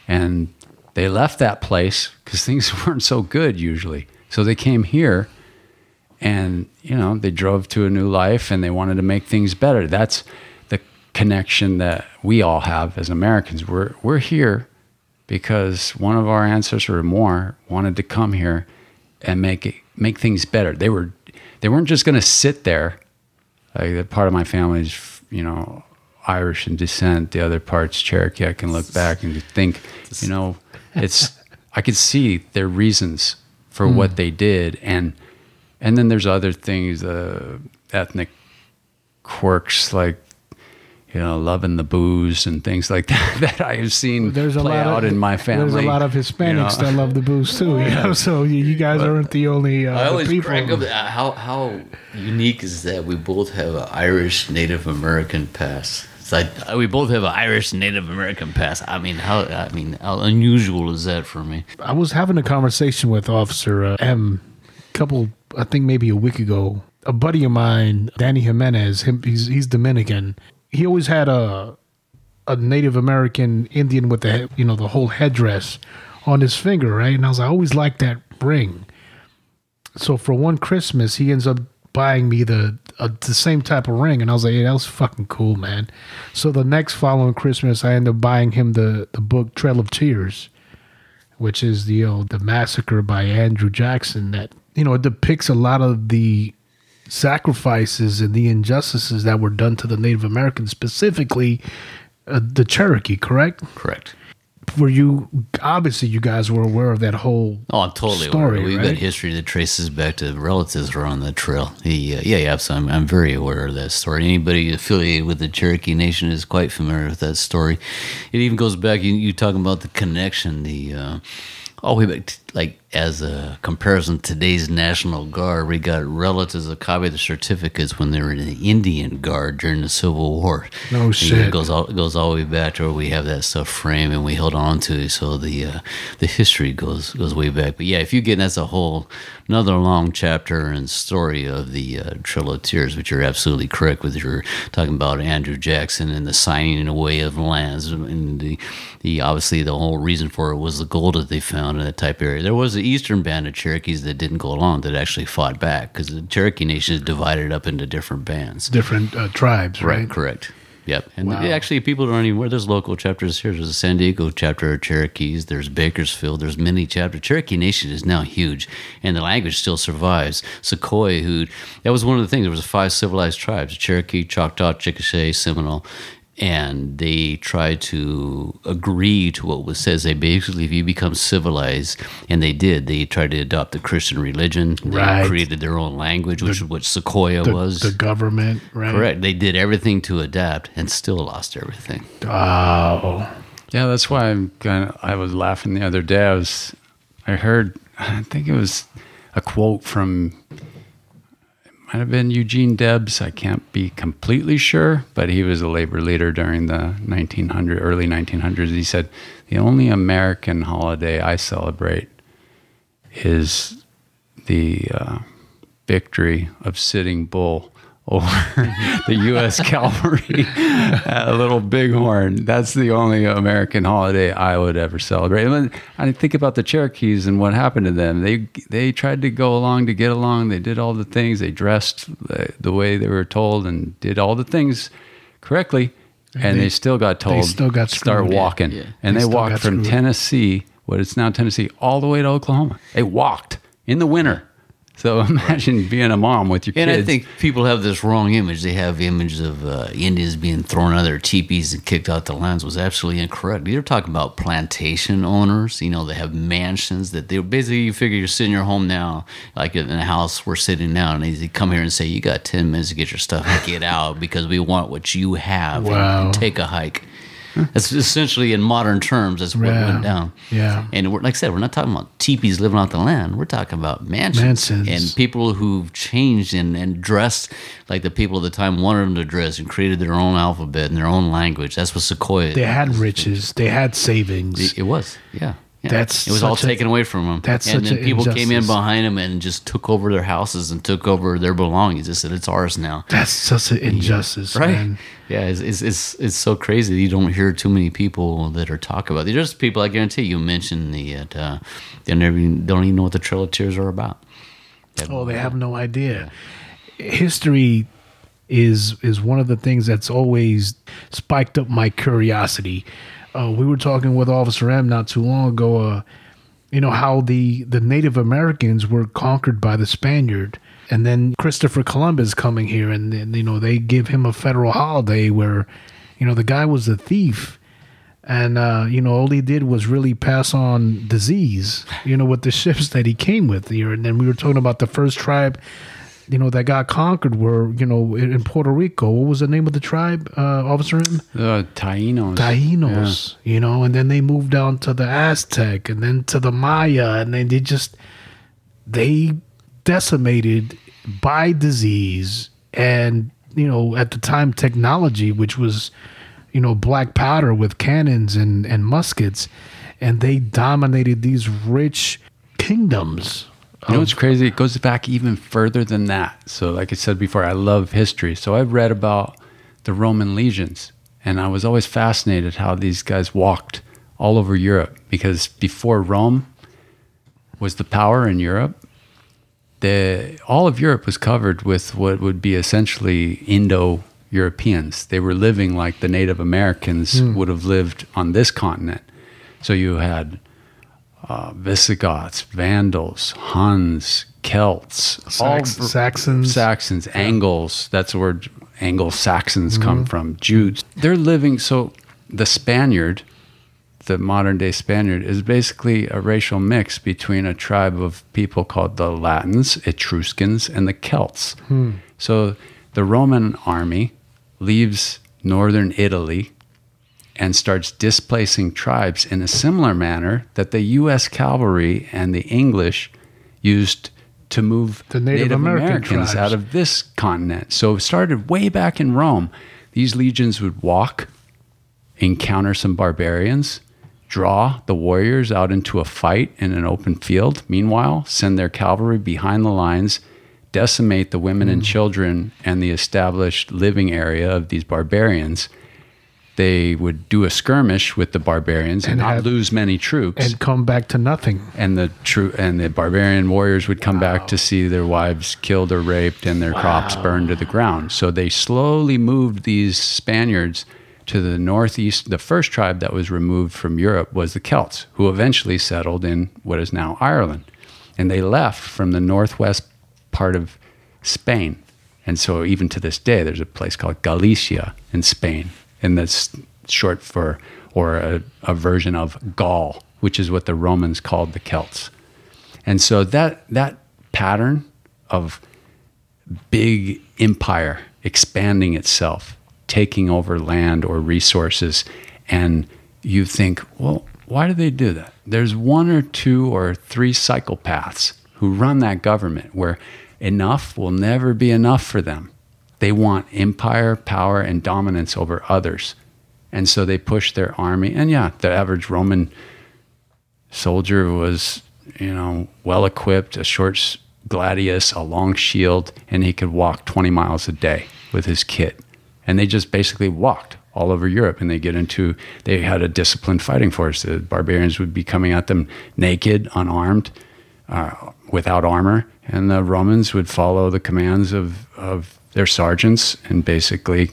E: and they left that place because things <laughs> weren't so good usually. So they came here, and you know they drove to a new life and they wanted to make things better. That's the connection that we all have as Americans. We're we're here because one of our ancestors or more wanted to come here and make it make things better. They were they weren't just going to sit there. Like part of my family is you know Irish in descent. The other part's Cherokee. I can look back and think, you know, it's I could see their reasons for what they did, and and then there's other things, uh, ethnic quirks like you know loving the booze and things like <laughs> that that I have seen
C: there's a
E: play
C: lot
E: out
C: of
E: in my family.
C: there's a lot of hispanics
E: you know.
C: that love the booze too you know so you, you guys aren't the only uh,
D: I always
C: people
D: crack up. How how unique is that? We both have an Irish Native American past. It's like uh, we both have an Irish Native American past. I mean, how I mean, how unusual is that for me?
C: I was having a conversation with Officer uh, M, a couple, I think maybe a week ago, a buddy of mine, Danny Jimenez. Him, he's he's Dominican. He always had a a Native American Indian with the you know the whole headdress on his finger, right? And I was I always liked that ring. So for one Christmas, he ends up buying me the uh, the same type of ring, and I was like, that was fucking cool, man. So the next following Christmas, I end up buying him the the book Trail of Tears, which is the you know, the massacre by Andrew Jackson that you know it depicts a lot of the sacrifices and the injustices that were done to the Native Americans, specifically uh, the Cherokee. Correct?
D: Correct.
C: Were you obviously you guys were aware of that whole
D: Oh, I'm totally
C: story,
D: aware. We've
C: right?
D: got history that traces back to relatives who are on the trail. He, uh, yeah, yeah, so I'm, I'm very aware of that story. Anybody affiliated with the Cherokee Nation is quite familiar with that story. It even goes back. You, you talking about the connection, the uh, all the way back, to, like as a comparison, to today's National Guard. We got relatives that copy the certificates when they were in the Indian Guard during the Civil War.
C: No
D: And
C: shit.
D: It goes all it goes all the way back to where we have that stuff framed and we held on to it. So the uh, the history goes goes way back. But yeah, if you get that's a whole another long chapter and story of the uh, Trail of Tears, which you're absolutely correct with. You're talking about Andrew Jackson and the signing away of lands and the the obviously the whole reason for it was the gold that they found in that type area. There was the eastern band of Cherokees that didn't go along that actually fought back because the Cherokee Nation is divided up into different bands.
C: different uh, tribes, right?
D: Right, correct. Yep. And
C: Wow.
D: actually, people don't even, where there's local chapters here. There's a San Diego chapter of Cherokees. There's Bakersfield. There's many chapters. Cherokee Nation is now huge, and the language still survives. Sequoyah, who, that was one of the things. There was five civilized tribes, Cherokee, Choctaw, Chickasaw, Seminole. And they tried to agree to what was says. They basically, if you become civilized, and they did, they tried to adopt the Christian religion. They
C: Right.
D: created their own language, which is what Sequoyah
C: The,
D: was.
C: the government, right?
D: Correct. They did everything to adapt and still lost everything.
C: Oh,
E: Yeah, that's why I'm kind of. I was laughing the other day. I was, I heard, <laughs> I think it was a quote from, it might have been Eugene Debs. I can't be completely sure, but he was a labor leader during the 1900 early 1900s. He said, "The only American holiday I celebrate is the uh, victory of Sitting Bull." Over <laughs> the U.S. <laughs> cavalry at a little bighorn. That's the only American holiday I would ever celebrate. And then I think about the Cherokees and what happened to them. They they tried to go along to get along. They did all the things. They dressed the, the way they were told and did all the things correctly. And
C: they-
E: they, still got told They
C: still got
E: start
C: screwed. Yeah,
E: walking.
D: yeah.
E: And
C: They
E: they, walked from
C: screwed.
E: Tennessee, what is now Tennessee, all the way to Oklahoma. They walked in the winter. So <laughs> imagine being a mom with your
D: And
E: kids.
D: And I think people have this wrong image. They have images of uh, Indians being thrown out of their teepees and kicked out the lands was absolutely incorrect. You're talking about plantation owners. You know, they have mansions that they basically you figure you're sitting in your home now, like in a house we're sitting now, and they come here and say you got ten minutes to get your stuff and get out because we want what you have
C: Wow.
D: and take a hike. That's essentially in modern terms. That's what
C: Yeah.
D: went down.
C: Yeah.
D: And like I said, we're not talking about teepees living off the land. We're talking about mansions,
C: Mansions.
D: and people who've changed and, and dressed like the people of the time wanted them to dress and created their own alphabet and their own language. That's what Sequoyah.
C: they had riches, they had savings.
D: It, it was, yeah. Yeah.
C: That's
D: it was all
C: a-
D: taken away from them.
C: that's
D: and then people came in behind them and just took over their houses and took over their belongings. They said it's ours now.
C: That's such an injustice,
D: Right.
C: man.
D: Yeah, it's, it's it's it's so crazy. You don't hear too many people that are talk about. it. There's people I guarantee you mention the uh, they never even, don't even know what the Trail of Tears are about.
C: Oh, they have no idea. History is is one of the things that's always spiked up my curiosity. Uh, we were talking with Officer M not too long ago. Uh, you know how the the Native Americans were conquered by the Spaniard, and then Christopher Columbus coming here, and, and you know they give him a federal holiday where, you know, the guy was a thief, and uh, you know all he did was really pass on disease, you know, with the <laughs> ships that he came with here, and then we were talking about the first tribe. You know that got conquered were you know in in Puerto Rico. What was the name of the tribe, uh, Officer M?
E: the Tainos.
C: Tainos, you know, and then they moved down to the Aztec and then to the Maya, and then they just they decimated by disease and you know at the time technology, which was you know black powder with cannons and and muskets, and they dominated these rich kingdoms
E: You know what's um, crazy? It goes back even further than that. So, like I said before, I love history. So, I've read about the Roman legions, and I was always fascinated how these guys walked all over Europe because before Rome was the power in Europe, the all of Europe was covered with what would be essentially Indo Europeans. They were living like the Native Americans hmm. would have lived on this continent. So you had uh, Visigoths, Vandals, Huns, Celts, all
C: Sax- Saxons.
E: Saxons, Angles. That's where Anglo Saxons come from. Jews. They're living. So the Spaniard, the modern day Spaniard, is basically a racial mix between a tribe of people called the Latins, Etruscans, and the Celts. So the Roman army leaves northern Italy and starts displacing tribes in a similar manner that the U.S. cavalry and the English used to move
C: The Native American tribes.
E: out of this continent. So it started way back in Rome. These legions would walk, encounter some barbarians, draw the warriors out into a fight in an open field. Meanwhile, send their cavalry behind the lines, decimate the women
C: Hmm.
E: and children and the established living area of these barbarians. They would do a skirmish with the barbarians and,
C: And
E: not
C: have-
E: lose many troops
C: and come back to nothing.
E: and the true and the barbarian warriors would come back to see their wives killed or raped and their crops burned to the ground. So they slowly moved these Spaniards to the northeast. The first tribe that was removed from Europe was the Celts, who eventually settled in what is now Ireland. And they left from the northwest part of Spain. And so even to this day, there's a place called Galicia in Spain, and that's short for or a, a version of Gaul, which is what the Romans called the Celts. And so that that pattern of big empire expanding itself, taking over land or resources, and you think, well, why do they do that? There's one or two or three psychopaths who run that government where enough will never be enough for them. They want empire, power, and dominance over others. And so they push their army. And yeah, the average Roman soldier was, you know, well equipped, a short gladius, a long shield, and he could walk 20 miles a day with his kit. And they just basically walked all over Europe and they get into, they had a disciplined fighting force. The barbarians would be coming at them naked, unarmed, uh, without armor, and the Romans would follow the commands of, of their sergeants and basically,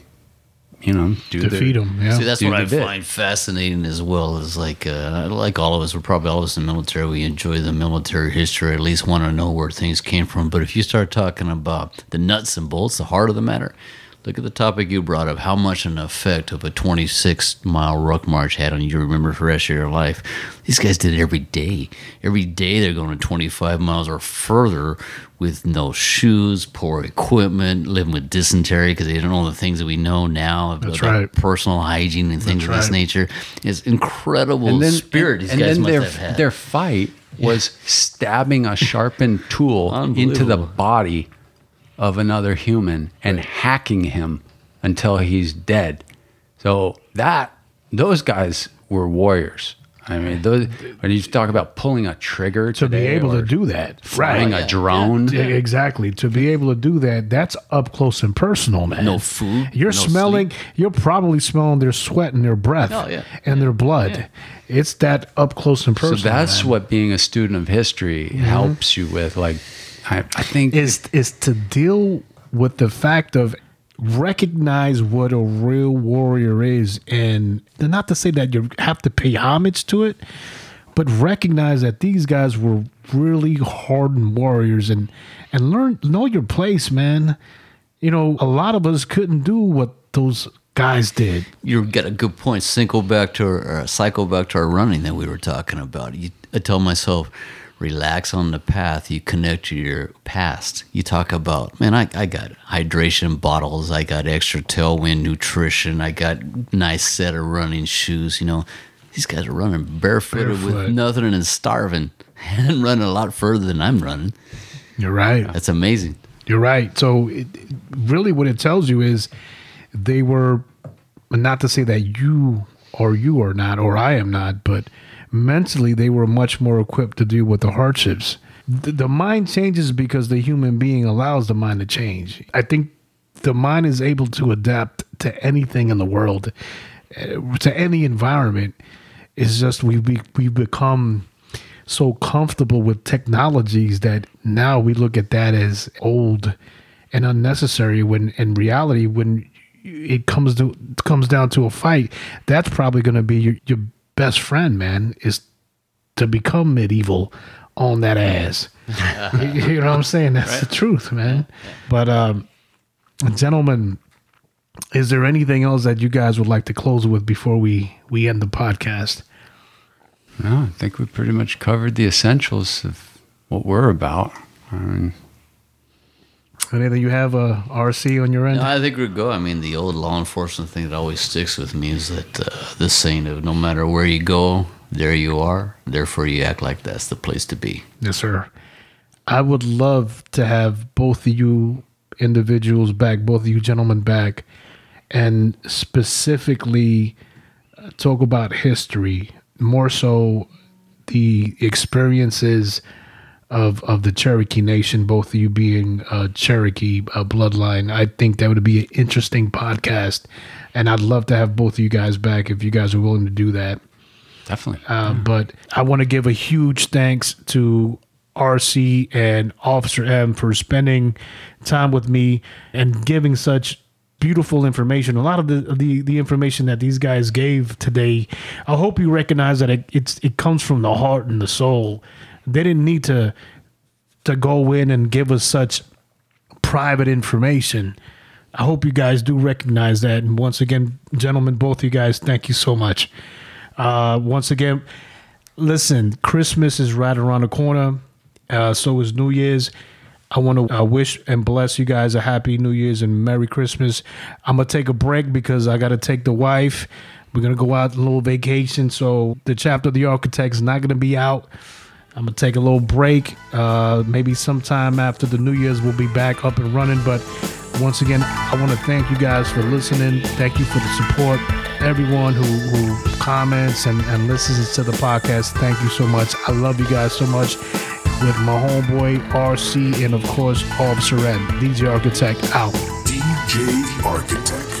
E: you know, do
C: Defeat
E: their,
C: them. Yeah.
D: See, that's
E: Do
D: what I
E: bit.
D: find fascinating as well. Is like, uh, like all of us, we're probably all of us in the military. We enjoy the military history. At least want to know where things came from. But if you start talking about the nuts and bolts, the heart of the matter, look at the topic you brought up. How much an effect of a 26 mile ruck march had on you. Remember for the rest of your life. These guys did it every day. Every day they're going to 25 miles or further with no shoes, poor equipment, living with dysentery because they don't know the things that we know now about
C: That's right.
D: personal hygiene and things of this nature. It's incredible spirit these
E: and
D: guys
E: then
D: must
E: their,
D: have had.
E: their fight was stabbing a sharpened tool <laughs> into the body of another human and hacking him until he's dead. So that those guys were warriors. I mean, those, when you talk about pulling a trigger
C: to be able to do that,
E: flying
C: right?
E: a drone,
C: Yeah, exactly. To be able to do that, that's up close and personal, man.
D: No food,
C: You're
D: no
C: smelling. You're probably smelling their sweat and their breath
D: Oh, yeah.
C: and their blood. It's that up close and personal.
E: so that's
C: man.
E: what being a student of history mm-hmm. helps you with. Like, I, I think
C: is is to deal with the fact of recognize what a real warrior is and not to say that you have to pay homage to it but recognize that these guys were really hardened warriors and and learn know your place man you know a lot of us couldn't do what those guys did
D: you got a good point. Cycle back to our, cycle back to our running that we were talking about. You, I tell myself, relax on the path. You connect to your past. You talk about, man, I, I got hydration bottles. I got extra tailwind nutrition. I got nice set of running shoes. You know, these guys are running barefooted
C: Barefoot.
D: with nothing and starving <laughs> and running a lot further than I'm running.
C: you're right
D: That's amazing.
C: You're right. So, it, really, what it tells you is they were not to say that you or you are not, or I am not, but mentally they were much more equipped to deal with the hardships the, the mind changes because the human being allows the mind to change. I think the mind is able to adapt to anything in the world, uh, to any environment. It's just we we we become so comfortable with technologies that now we look at that as old and unnecessary. When in reality, when it comes to comes down to a fight, that's probably going to be your, your best friend, man. Is to become medieval on that ass. <laughs> you know what I'm saying? That's the truth, man. But um, gentlemen, is there anything else that you guys would like to close with before we we end the podcast?
E: No, I think we pretty much covered the essentials of what we're about. I mean,
C: Anything you have a RC on your end?
D: No, I think we're good. I mean, the old law enforcement thing that always sticks with me is that uh, this saying of no matter where you go, there you are. Therefore, you act like that's the place to be.
C: Yes, sir. I would love to have both of you individuals back, both of you gentlemen back, and specifically uh, talk about history, more so the experiences of of the Cherokee Nation, both of you being uh, Cherokee uh, bloodline. I think that would be an interesting podcast, and I'd love to have both of you guys back if you guys are willing to do that.
E: definitely.
C: Uh, But I want to give a huge thanks to RC and Officer M for spending time with me and giving such beautiful information. A lot of the the, the information that these guys gave today, I hope you recognize that it, it's it comes from the heart and the soul. They didn't need to to go in and give us such private information. I hope you guys do recognize that. And once again, gentlemen, both of you guys, thank you so much. Uh, once again, listen, Christmas is right around the corner. Uh, so is New Year's. I want to uh, wish and bless you guys a happy New Year's and Merry Christmas. I'm gonna take a break because I got to take the wife. We're gonna go out on a little vacation, so the chapter of the architect is not gonna be out. I'm gonna take a little break. Uh, maybe sometime after the New Year's, we'll be back up and running. But once again, I want to thank you guys for listening. Thank you for the support. Everyone who, who comments and, and listens to the podcast, thank you so much. I love you guys so much. With my homeboy RC and of course Officer M, DJ Architect out.
A: DJ Architect.